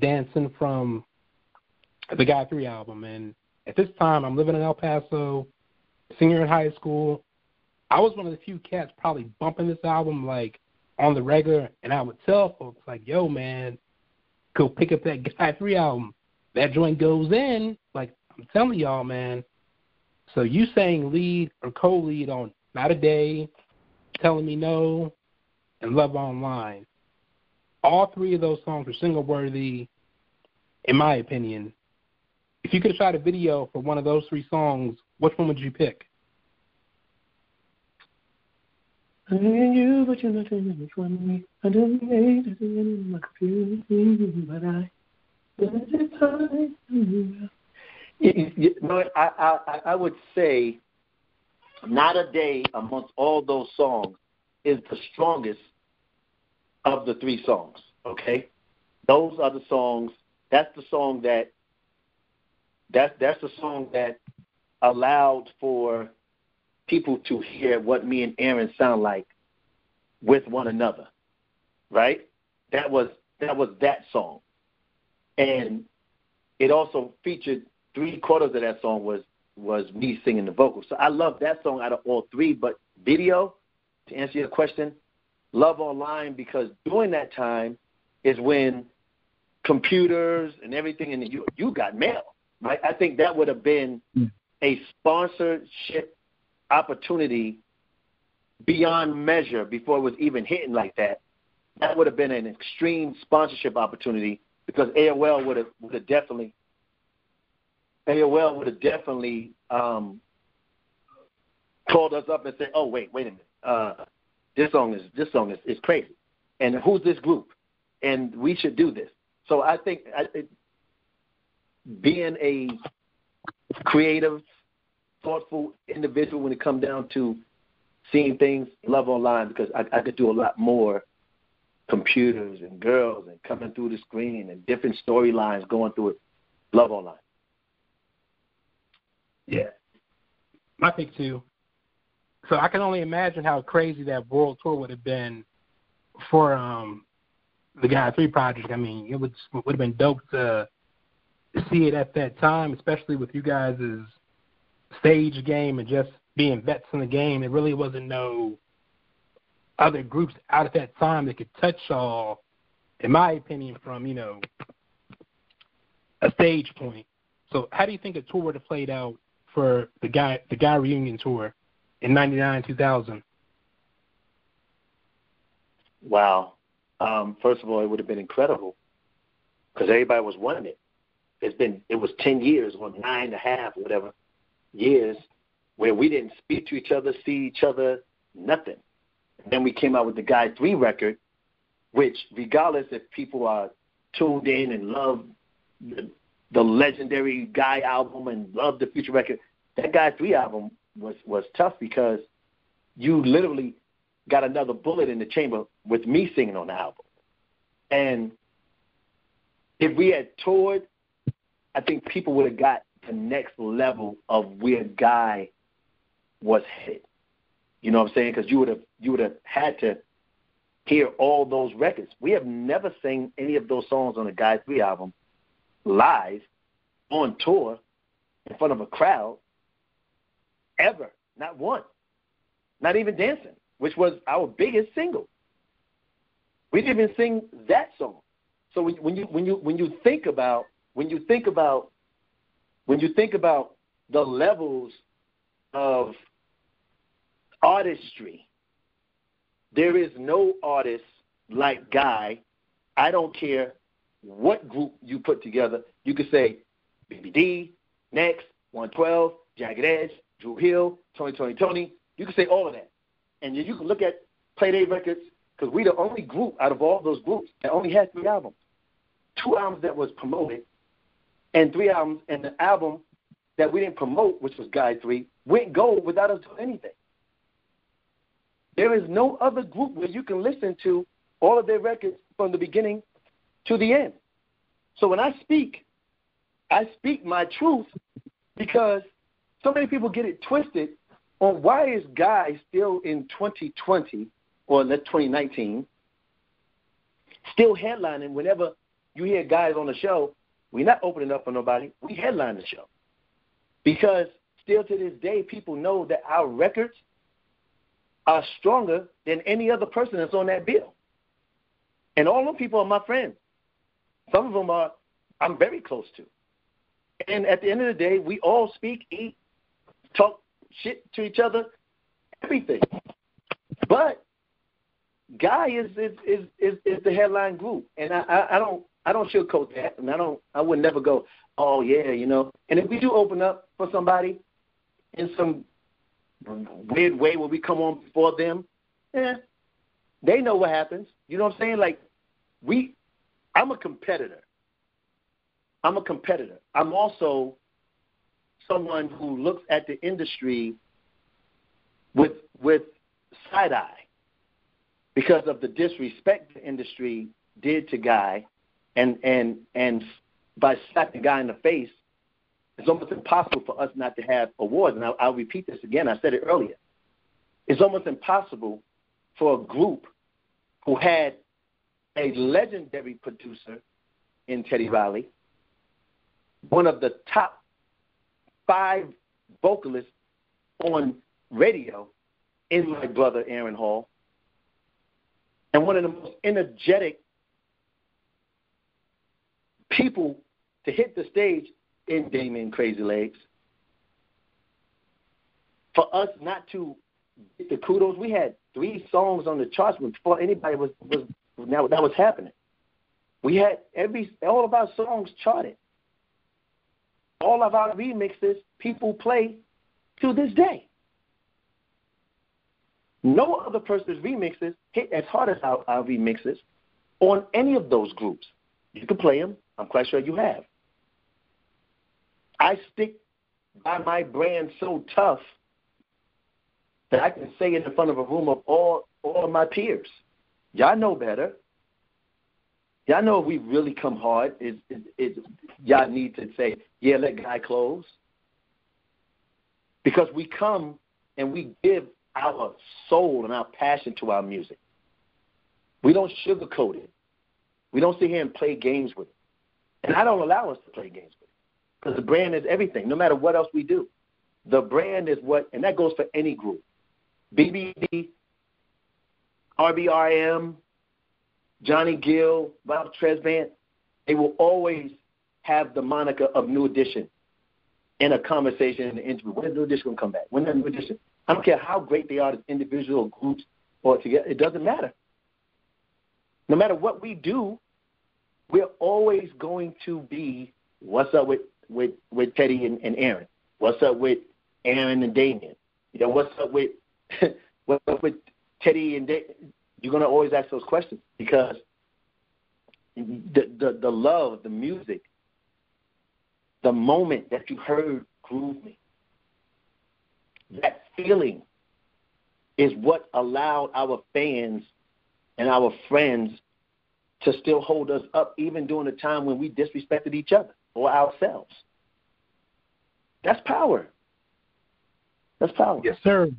Dancing from the Guy 3 album. And at this time, I'm living in El Paso, senior in high school. I was one of the few cats probably bumping this album like on the regular, and I would tell folks like, "Yo, man, go pick up that Guy Three album. That joint goes in like I'm telling y'all, man. So you saying lead or co-lead on Not a Day, Telling Me No, and Love Online. All three of those songs are single worthy, in my opinion. If you could have shot a video for one of those three songs, which one would you pick? I you, but you're not which one I don't hate it in my confusing, but I you know, I, I, I would say not a day amongst all those songs is the strongest of the three songs. Okay, those are the songs. That's the song that that's that's the song that allowed for people to hear what me and Aaron sound like with one another. Right? That was that was that song. And it also featured three quarters of that song was was me singing the vocals. So I love that song out of all three. But video, to answer your question, love online because during that time is when computers and everything and you you got mail. Right? I think that would have been hmm. a sponsorship opportunity beyond measure before it was even hitting like that. That would have been an extreme sponsorship opportunity because AOL would have would have definitely AOL would have definitely um, called us up and said, "Oh wait, wait a minute, uh, this song is this song is, is crazy, and who's this group, and we should do this." So I think I, it, being a creative, thoughtful individual when it comes down to seeing things, love online because I, I could do a lot more computers and girls and coming through the screen and different storylines going through it. Love online. Yeah. My pick too. So I can only imagine how crazy that world tour would have been for um the Guy Three project. I mean, it would would have been dope to see it at that time, especially with you guys' stage game and just being vets in the game. It really wasn't no other groups out at that time that could touch y'all, in my opinion, from you know a stage point. So, how do you think a tour would have played out for the guy the guy reunion tour in '99 2000? Wow. Um, first of all, it would have been incredible because everybody was wanting it. It's been it was ten years or nine and a half, whatever years, where we didn't speak to each other, see each other, nothing. And then we came out with the Guy Three record, which, regardless if people are tuned in and love the, the legendary Guy album and love the Future record, that Guy Three album was was tough because you literally got another bullet in the chamber with me singing on the album. And if we had toured, I think people would have got the next level of where Guy was headed. You know what I'm saying? Because you would have you would have had to hear all those records. We have never sang any of those songs on the Guy Three album live on tour in front of a crowd ever. Not one. Not even dancing, which was our biggest single. We didn't even sing that song. So when you when you when you think about when you think about when you think about the levels of artistry, there is no artist like Guy. I don't care what group you put together. You could say BBD, Next, 112, Jagged Edge, Dru Hill, Tony Tony Tony. You could say all of that. And you can look at Playdate Records because we're the only group out of all those groups that only had three albums. Two albums that was promoted and three albums, and the album that we didn't promote, which was Guy 3, went gold without us doing anything. There is no other group where you can listen to all of their records from the beginning to the end. So when I speak, I speak my truth because so many people get it twisted on why is Guy still in 2020 or 2019 still headlining whenever you hear guys on the show we're not opening up for nobody. We headline the show. Because still to this day, people know that our records are stronger than any other person that's on that bill. And all them people are my friends. Some of them are I'm very close to. And at the end of the day, we all speak, eat, talk shit to each other, everything. But Guy is is is is, is the headline group, and I, I I don't I don't sugarcoat that, and I don't. I would never go, oh yeah, you know. And if we do open up for somebody in some weird way where we come on before them, yeah, they know what happens. You know what I'm saying? Like we, I'm a competitor. I'm a competitor. I'm also someone who looks at the industry with with side eye. because of the disrespect the industry did to Guy, and and and by slapping Guy in the face, it's almost impossible for us not to have awards. And I'll, I'll repeat this again. I said it earlier. It's almost impossible for a group who had a legendary producer in Teddy Riley, one of the top five vocalists on radio in my brother Aaron Hall, and one of the most energetic people to hit the stage in Damion Crazy Legs. For us not to get the kudos, we had three songs on the charts before anybody was was now that was happening. We had every all of our songs charted. All of our remixes people play to this day. No other person's remixes hit as hard as our, our remixes on any of those groups. You can play them. I'm quite sure you have. I stick by my brand so tough that I can say it in front of a room of all all of my peers. Y'all know better. Y'all know if we really come hard, is is, y'all need to say, yeah, let guy close. Because we come and we give our soul and our passion to our music. We don't sugarcoat it. We don't sit here and play games with it. And I don't allow us to play games with it. Because the brand is everything, no matter what else we do. The brand is what, and that goes for any group. BBD, RBRM, Johnny Gill, Bob Tresvant, they will always have the moniker of New Edition in a conversation in the interview. When is New Edition going to come back? When is New Edition? I don't care how great they are as individual groups or together. It doesn't matter. No matter what we do, we're always going to be what's up with with with Teddy and, and Aaron. What's up with Aaron and Damion? You know, what's up with what's up with Teddy and da- you're gonna always ask those questions because the the the love, the music, the moment that you heard groove me, that feeling is what allowed our fans and our friends to still hold us up even during the time when we disrespected each other or ourselves. That's power. That's power. Yes, sir.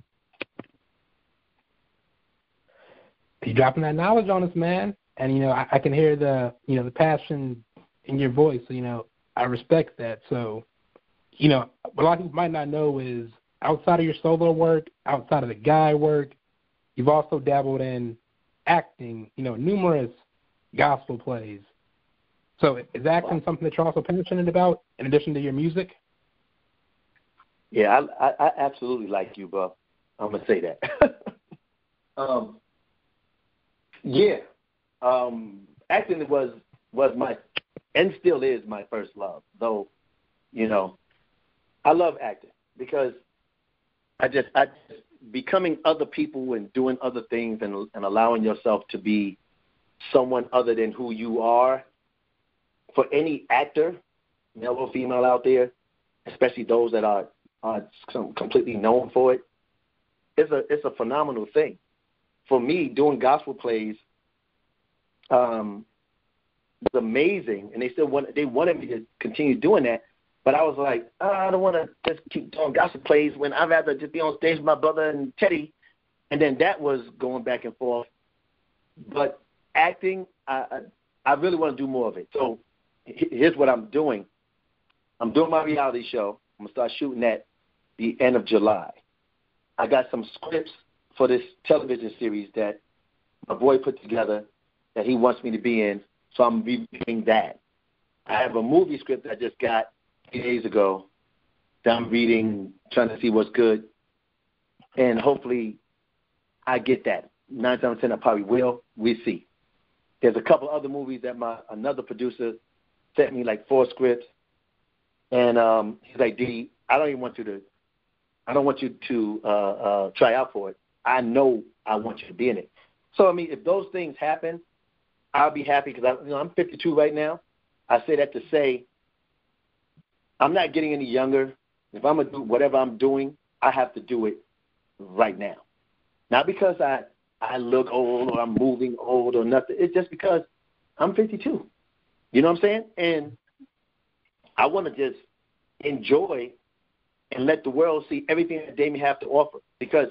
You're dropping that knowledge on us, man. And you know, I, I can hear the you know the passion in your voice. So, you know, I respect that. So, you know, what a lot of people might not know is outside of your solo work, outside of the guy work, you've also dabbled in acting. You know, numerous gospel plays. So, is acting something that you're also passionate about in addition to your music? Yeah, I, I, I absolutely like you, bro. I'm gonna say that. um, yeah, um, acting was was my and still is my first love. Though, you know, I love acting because I just I just becoming other people and doing other things and and allowing yourself to be someone other than who you are. For any actor, male or female out there, especially those that are are completely known for it, it's a it's a phenomenal thing. For me, doing gospel plays um, was amazing, and they still want they wanted me to continue doing that. But I was like, oh, I don't want to just keep doing gospel plays when I'd rather just be on stage with my brother and Teddy. And then that was going back and forth. But acting, I I really want to do more of it. So here's what I'm doing. I'm doing my reality show. I'm gonna start shooting at the end of July. I got some scripts for this television series that my boy put together that he wants me to be in. So I'm reviewing that. I have a movie script I just got three days ago that I'm reading, trying to see what's good, and hopefully I get that. Nine times out of ten, I probably will. We'll see. There's a couple other movies that my another producer sent me like four scripts, and um, he's like, "D, I don't even want you to, I don't want you to uh, uh, try out for it. I know I want you to be in it." So I mean, if those things happen, I'll be happy because I, you know, I'm 52 right now. I say that to say I'm not getting any younger. If I'm gonna do whatever I'm doing, I have to do it right now. Not because I I look old or I'm moving old or nothing. It's just because I'm 52. You know what I'm saying? And I want to just enjoy and let the world see everything that Damion have to offer. Because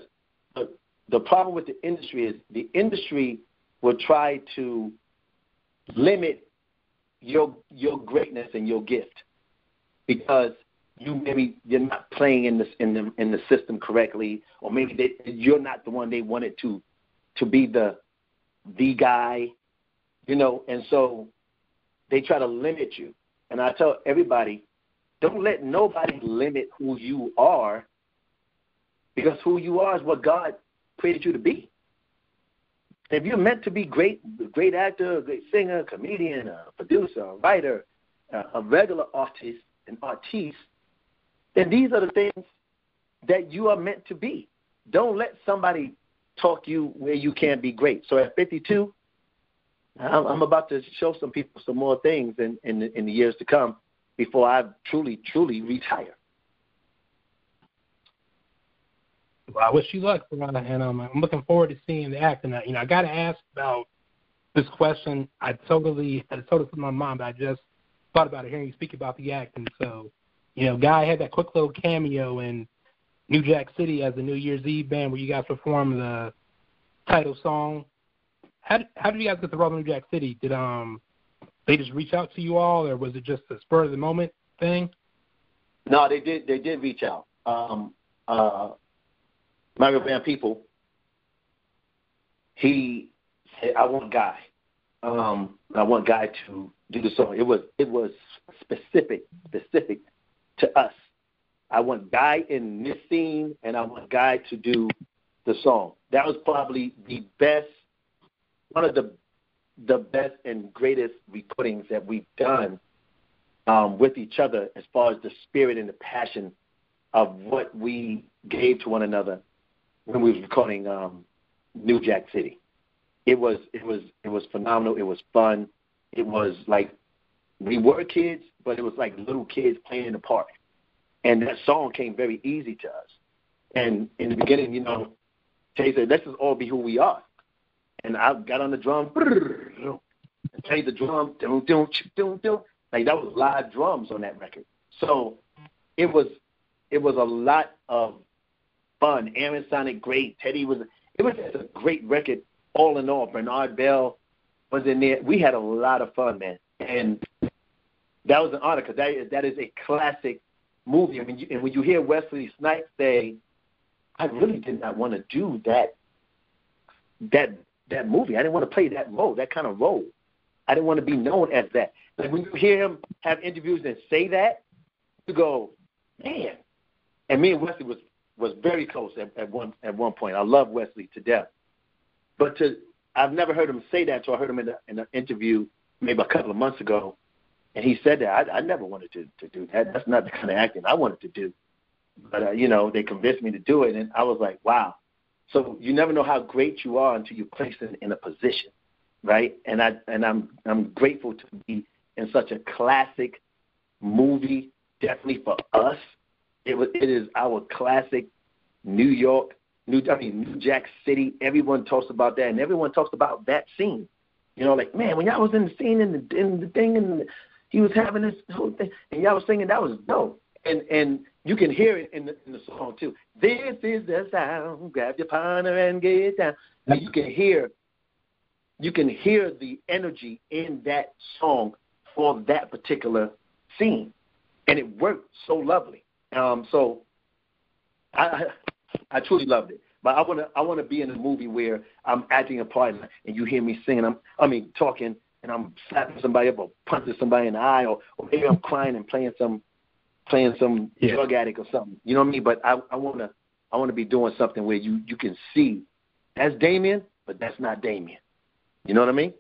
the problem with the industry is the industry will try to limit your your greatness and your gift because you maybe you're not playing in this in the in the system correctly, or maybe they, you're not the one they wanted to to be the the guy, you know, and so they try to limit you. And I tell everybody, don't let nobody limit who you are, because who you are is what God created you to be. If you're meant to be great, great actor, great singer, comedian, a producer, a writer, a regular artist, an artiste, then these are the things that you are meant to be. Don't let somebody talk you where you can't be great. So at 52, I'm about to show some people some more things in, in, in the years to come before I truly, truly retire. Well, I wish you luck, Verona, and um, I'm looking forward to seeing the act. acting. You know, I got to ask about this question. I totally had it to my mom, but I just thought about it hearing you speak about the act. And So, you know, Guy had that quick little cameo in New Jack City as the New Year's Eve band where you guys performed the title song. How how did you guys get the role in New Jack City? Did um they just reach out to you all, or was it just a spur of the moment thing? No, they did. They did reach out. Um, uh, Mario Van Peebles, he said, "I want Guy. Um, I want Guy to do the song." It was it was specific specific to us. I want Guy in this scene, and I want Guy to do the song. That was probably the best, one of the the best and greatest recordings that we've done um, with each other as far as the spirit and the passion of what we gave to one another when we was recording um, New Jack City. It was it was it was phenomenal. It was fun. It was like we were kids, but it was like little kids playing in the park. And that song came very easy to us. And in the beginning, you know, Tay said, "Let's just all be who we are." And I got on the drum, and played the drum, dum dum dum dum. Like that was live drums on that record. So it was it was a lot of fun. Aaron sounded great. Teddy was. It was just a great record, all in all. Bernard Bell was in there. We had a lot of fun, man, and that was an honor because that is, that is a classic movie. I mean, you, and when you hear Wesley Snipes say, "I really did not want to do that," that that movie. I didn't want to play that role, that kind of role. I didn't want to be known as that. Like when you hear him have interviews and say that, you go, man. And me and Wesley was was very close at, at one at one point. I love Wesley to death, but to I've never heard him say that until I heard him in, a, in an interview maybe a couple of months ago, and he said that I, I never wanted to to do that. That's not the kind of acting I wanted to do, but uh, you know they convinced me to do it, and I was like, wow. So you never know how great you are until you're placed in, in a position, right? And I and I'm I'm grateful to be in such a classic movie, definitely for us it was it is our classic New York, New I mean New Jack City. Everyone talks about that, and everyone talks about that scene. You know, like man, when y'all was in the scene and the in the thing, and he was having this whole thing, and y'all was singing, that was dope. And and you can hear it in the in the song too. This is the sound. Grab your partner and get down. Now you can hear, you can hear the energy in that song for that particular scene, and it worked so lovely. Um, so I I truly loved it. But I wanna I wanna be in a movie where I'm acting a part and you hear me singing. I'm I mean talking and I'm slapping somebody up or punching somebody in the eye or, or maybe I'm crying and playing some playing some yeah. drug addict or something. You know what I mean? But I I wanna I wanna be doing something where you you can see that's Damion, but that's not Damion. You know what I mean?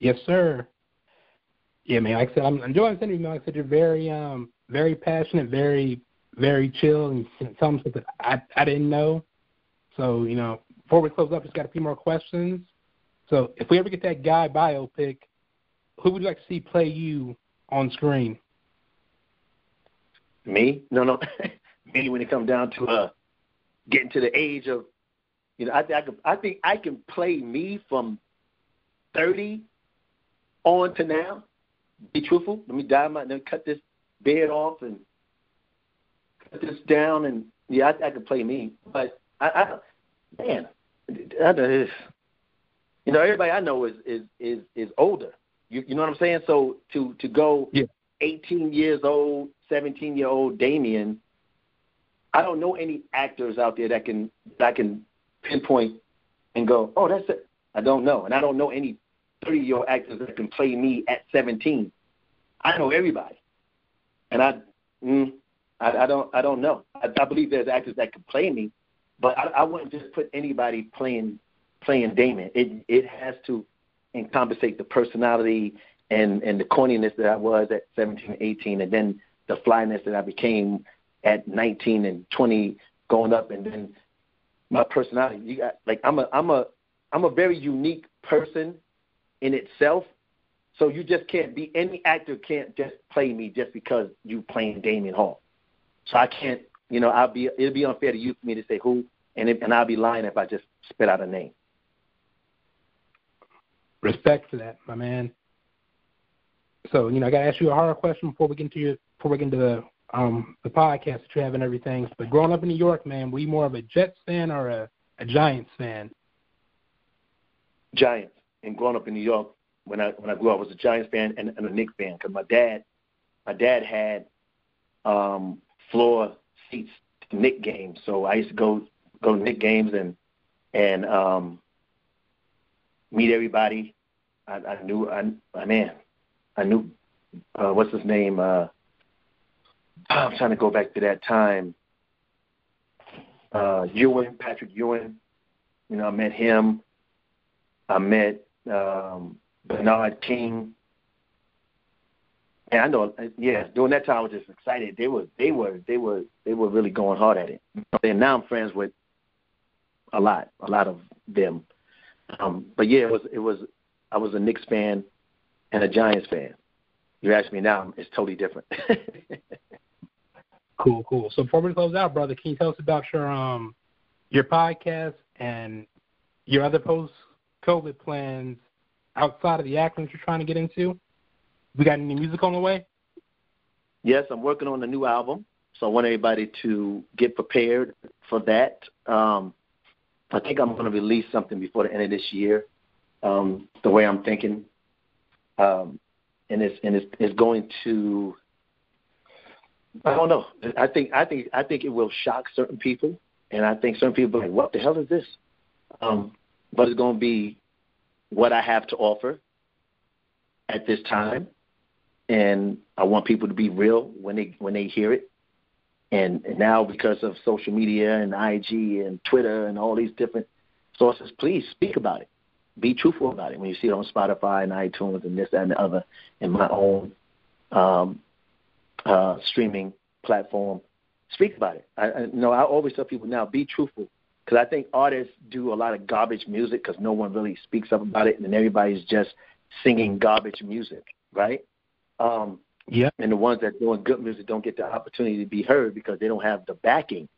Yes, sir. Yeah, man. Like I said, I'm enjoying interview. Man. Like I said, you're very um very passionate, very very chill, and tell them something I I didn't know. So you know, before we close up, just got a few more questions. So if we ever get that guy biopic, who would you like to see play you on screen? Me? No, no. Me when it comes down to uh getting to the age of You know, I I can I think I can play me from thirty on to now. Be truthful. Let me dye my then cut this beard off and cut this down and yeah, I, I can play me. But I, I man, I, I, you know, everybody I know is is is is older. You you know what I'm saying? So to to go yeah. 18 years old, 17 year old Damion, I don't know any actors out there that can that can pinpoint and go, oh, that's it. I don't know, and I don't know any 30 year old actors that can play me at 17. I know everybody, and I, mm, I, I don't, I don't know. I, I believe there's actors that can play me, but I, I wouldn't just put anybody playing playing Damon. It it has to encompass the personality and and the corniness that I was at 17, 18, and then the flyness that I became at 19 and 20, going up, and then my personality. You got like I'm a I'm a I'm a very unique person in itself. So you just can't be any actor can't just play me just because you playing Damion Hall. So I can't, you know, I'll be it'll be unfair to you for me to say who, and it, and I'll be lying if I just spit out a name. Respect for that, my man. So you know, I got to ask you a hard question before we get into your before we get into the um the podcast that you have and everything. But growing up in New York, man, were you more of a Jets fan or a, a Giants fan? Giants. And growing up in New York, when I when I grew up, I was a Giants fan and, and a Knicks fan because my dad my dad had um floor seats to Knicks games, so I used to go go to Knicks games and and um meet everybody. I, I knew I, I man, I knew uh, what's his name. Uh, I'm trying to go back to that time. Uh, Ewing, Patrick Ewing. You know, I met him. I met um, Bernard King. And I know, yeah, during that time I was just excited. They were, they were, they were, they were really going hard at it. And now I'm friends with a lot, a lot of them. Um, but yeah, it was, it was, I was a Knicks fan and a Giants fan. You ask me now, it's totally different. cool, cool. So before we close out, brother, can you tell us about your um your podcast and your other post COVID plans outside of the acting you're trying to get into? We got any music on the way? Yes, I'm working on a new album, so I want everybody to get prepared for that. Um, I think I'm going to release something before the end of this year. Um, the way I'm thinking, um, and it's and it's, it's going to. I don't know. I think I think I think it will shock certain people, and I think certain people are like, "What the hell is this?" Um, but it's going to be what I have to offer at this time, and I want people to be real when they when they hear it. And, and now because of social media and IG and Twitter and all these different sources, please speak about it. Be truthful about it when you see it on Spotify and iTunes and this and the other, and my own um, uh, streaming platform. Speak about it. I, I, you know, I always tell people now, be truthful because I think artists do a lot of garbage music because no one really speaks up about it, and then everybody's just singing garbage music, right? Um, yeah. And the ones that doing good music don't get the opportunity to be heard because they don't have the backing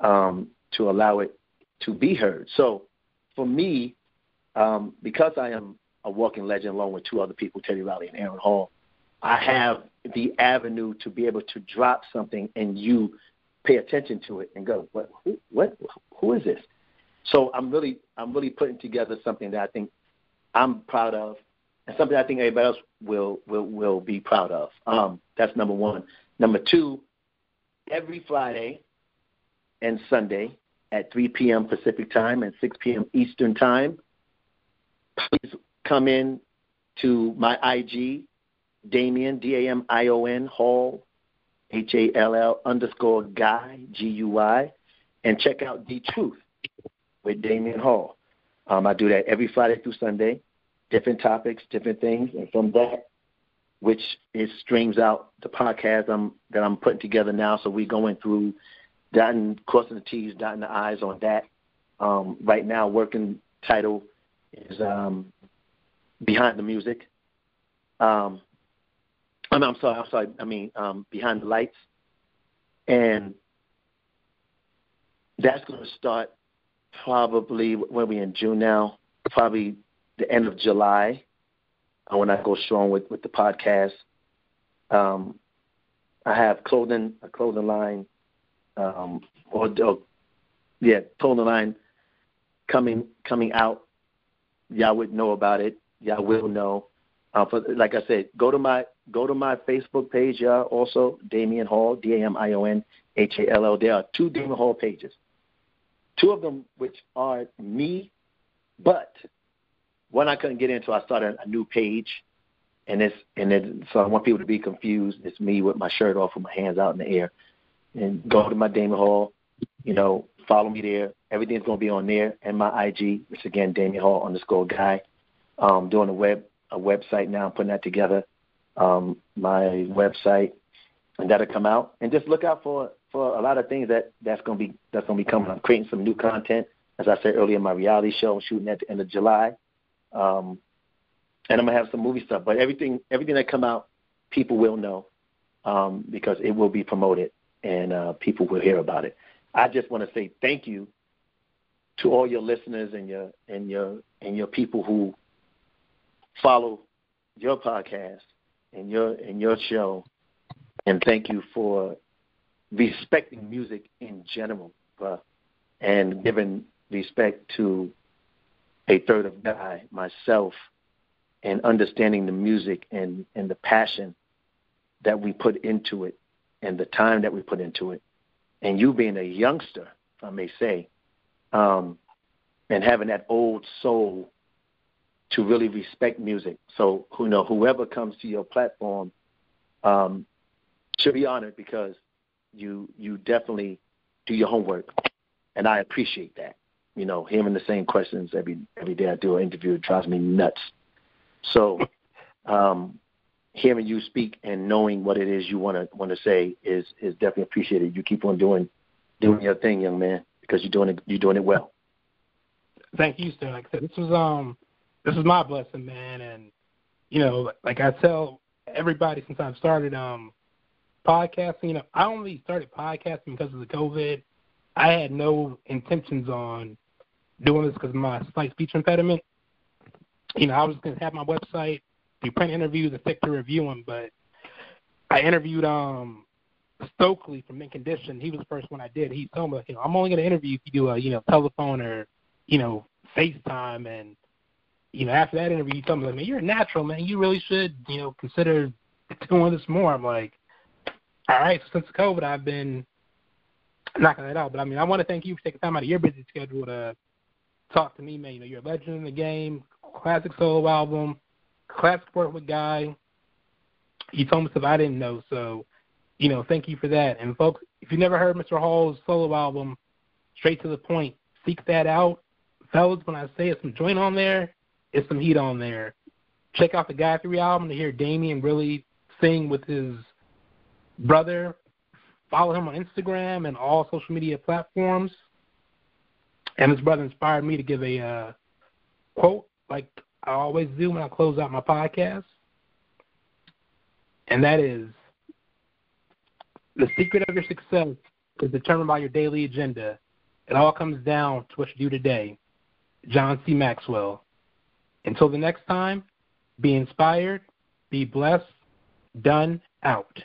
um, to allow it to be heard. So, for me, um, because I am a walking legend along with two other people, Teddy Riley and Aaron Hall, I have the avenue to be able to drop something and you pay attention to it and go, what, who, what, who is this? So I'm really, I'm really putting together something that I think I'm proud of, and something I think everybody else will will will be proud of. Um, that's number one. Number two, every Friday and Sunday at 3 p.m. Pacific time and 6 p.m. Eastern time, please come in to my IG, Damion D A M I O N Hall H A L L underscore guy, G U Y, and check out The Truth with Damion Hall. Um, I do that every Friday through Sunday, different topics, different things, and from that, which it streams out the podcast I'm, that I'm putting together now. So we're going through dotting, crossing the T's, dotting the I's on that. Um, right now, working title is um, Behind the Music. Um, I mean, I'm sorry, I'm sorry. I mean, um, behind the lights, and that's going to start probably when we in June now, probably the end of July, uh, when I go strong with with the podcast. Um, I have clothing, a clothing line, um, or, or yeah, clothing line coming coming out. Y'all would know about it. Y'all will know. Uh, for, like I said, go to my go to my Facebook page. Y'all also Damion Hall, D A M I O N H A L L. There are two Damion Hall pages. Two of them which are me, but one I couldn't get into. I started a new page, and it's and it, so I want people to be confused. It's me with my shirt off with my hands out in the air, and go to my Damion Hall. You know, follow me there. Everything's going to be on there, and my IG, which again Damion Hall underscore guy. Um, doing a web a website now, I'm putting that together. Um, my website, and that'll come out. And just look out for for a lot of things that that's gonna be that's gonna be coming. I'm creating some new content, as I said earlier, my reality show, I'm shooting at the end of July, um, and I'm gonna have some movie stuff. But everything everything that come out, people will know um, because it will be promoted and uh, people will hear about it. I just want to say thank you to all your listeners and your and your and your people who follow your podcast and your and your show, and thank you for respecting music in general, uh, and giving respect to a third of guy, myself, and understanding the music and, and the passion that we put into it and the time that we put into it. And you being a youngster, if I may say, um, and having that old soul to really respect music. So, you know, whoever comes to your platform um, should be honored because you you definitely do your homework, and I appreciate that. You know, hearing the same questions every every day I do an interview drives me nuts. So, um, hearing you speak and knowing what it is you want to want to say is is definitely appreciated. You keep on doing doing your thing, young man, because you're doing it you're doing it well. Thank you, sir. Like I said, this was um this is my blessing, man, and you know, like I tell everybody since I've started um podcasting. You know, I only started podcasting because of the COVID. I had no intentions on doing this because of my slight speech impediment. You know, I was going to have my website, do print interviews, and stick to reviewing, but I interviewed um Stokley from Mint Condition. He was the first one I did. He told me, you know, I'm only going to interview if you do a, you know, telephone or, you know, FaceTime. And, you know, after that interview, he told me, like, man, you're a natural, man. You really should, you know, consider doing this more. I'm like, all right, so since COVID, I've been knocking it out. But I mean, I want to thank you for taking time out of your busy schedule to talk to me, man. You know, you're a legend in the game, classic solo album, classic work with Guy. You told me stuff I didn't know, so you know, thank you for that. And folks, if you never heard Mr. Hall's solo album, straight to the point, seek that out. Fellas, when I say it's some joint on there, it's some heat on there. Check out the Guy Three album to hear Damion really sing with his brother. Follow him on Instagram and all social media platforms. And his brother inspired me to give a uh, quote, like I always do when I close out my podcast. And that is the secret of your success is determined by your daily agenda. It all comes down to what you do today. John C. Maxwell. Until the next time, be inspired, be blessed, done, out.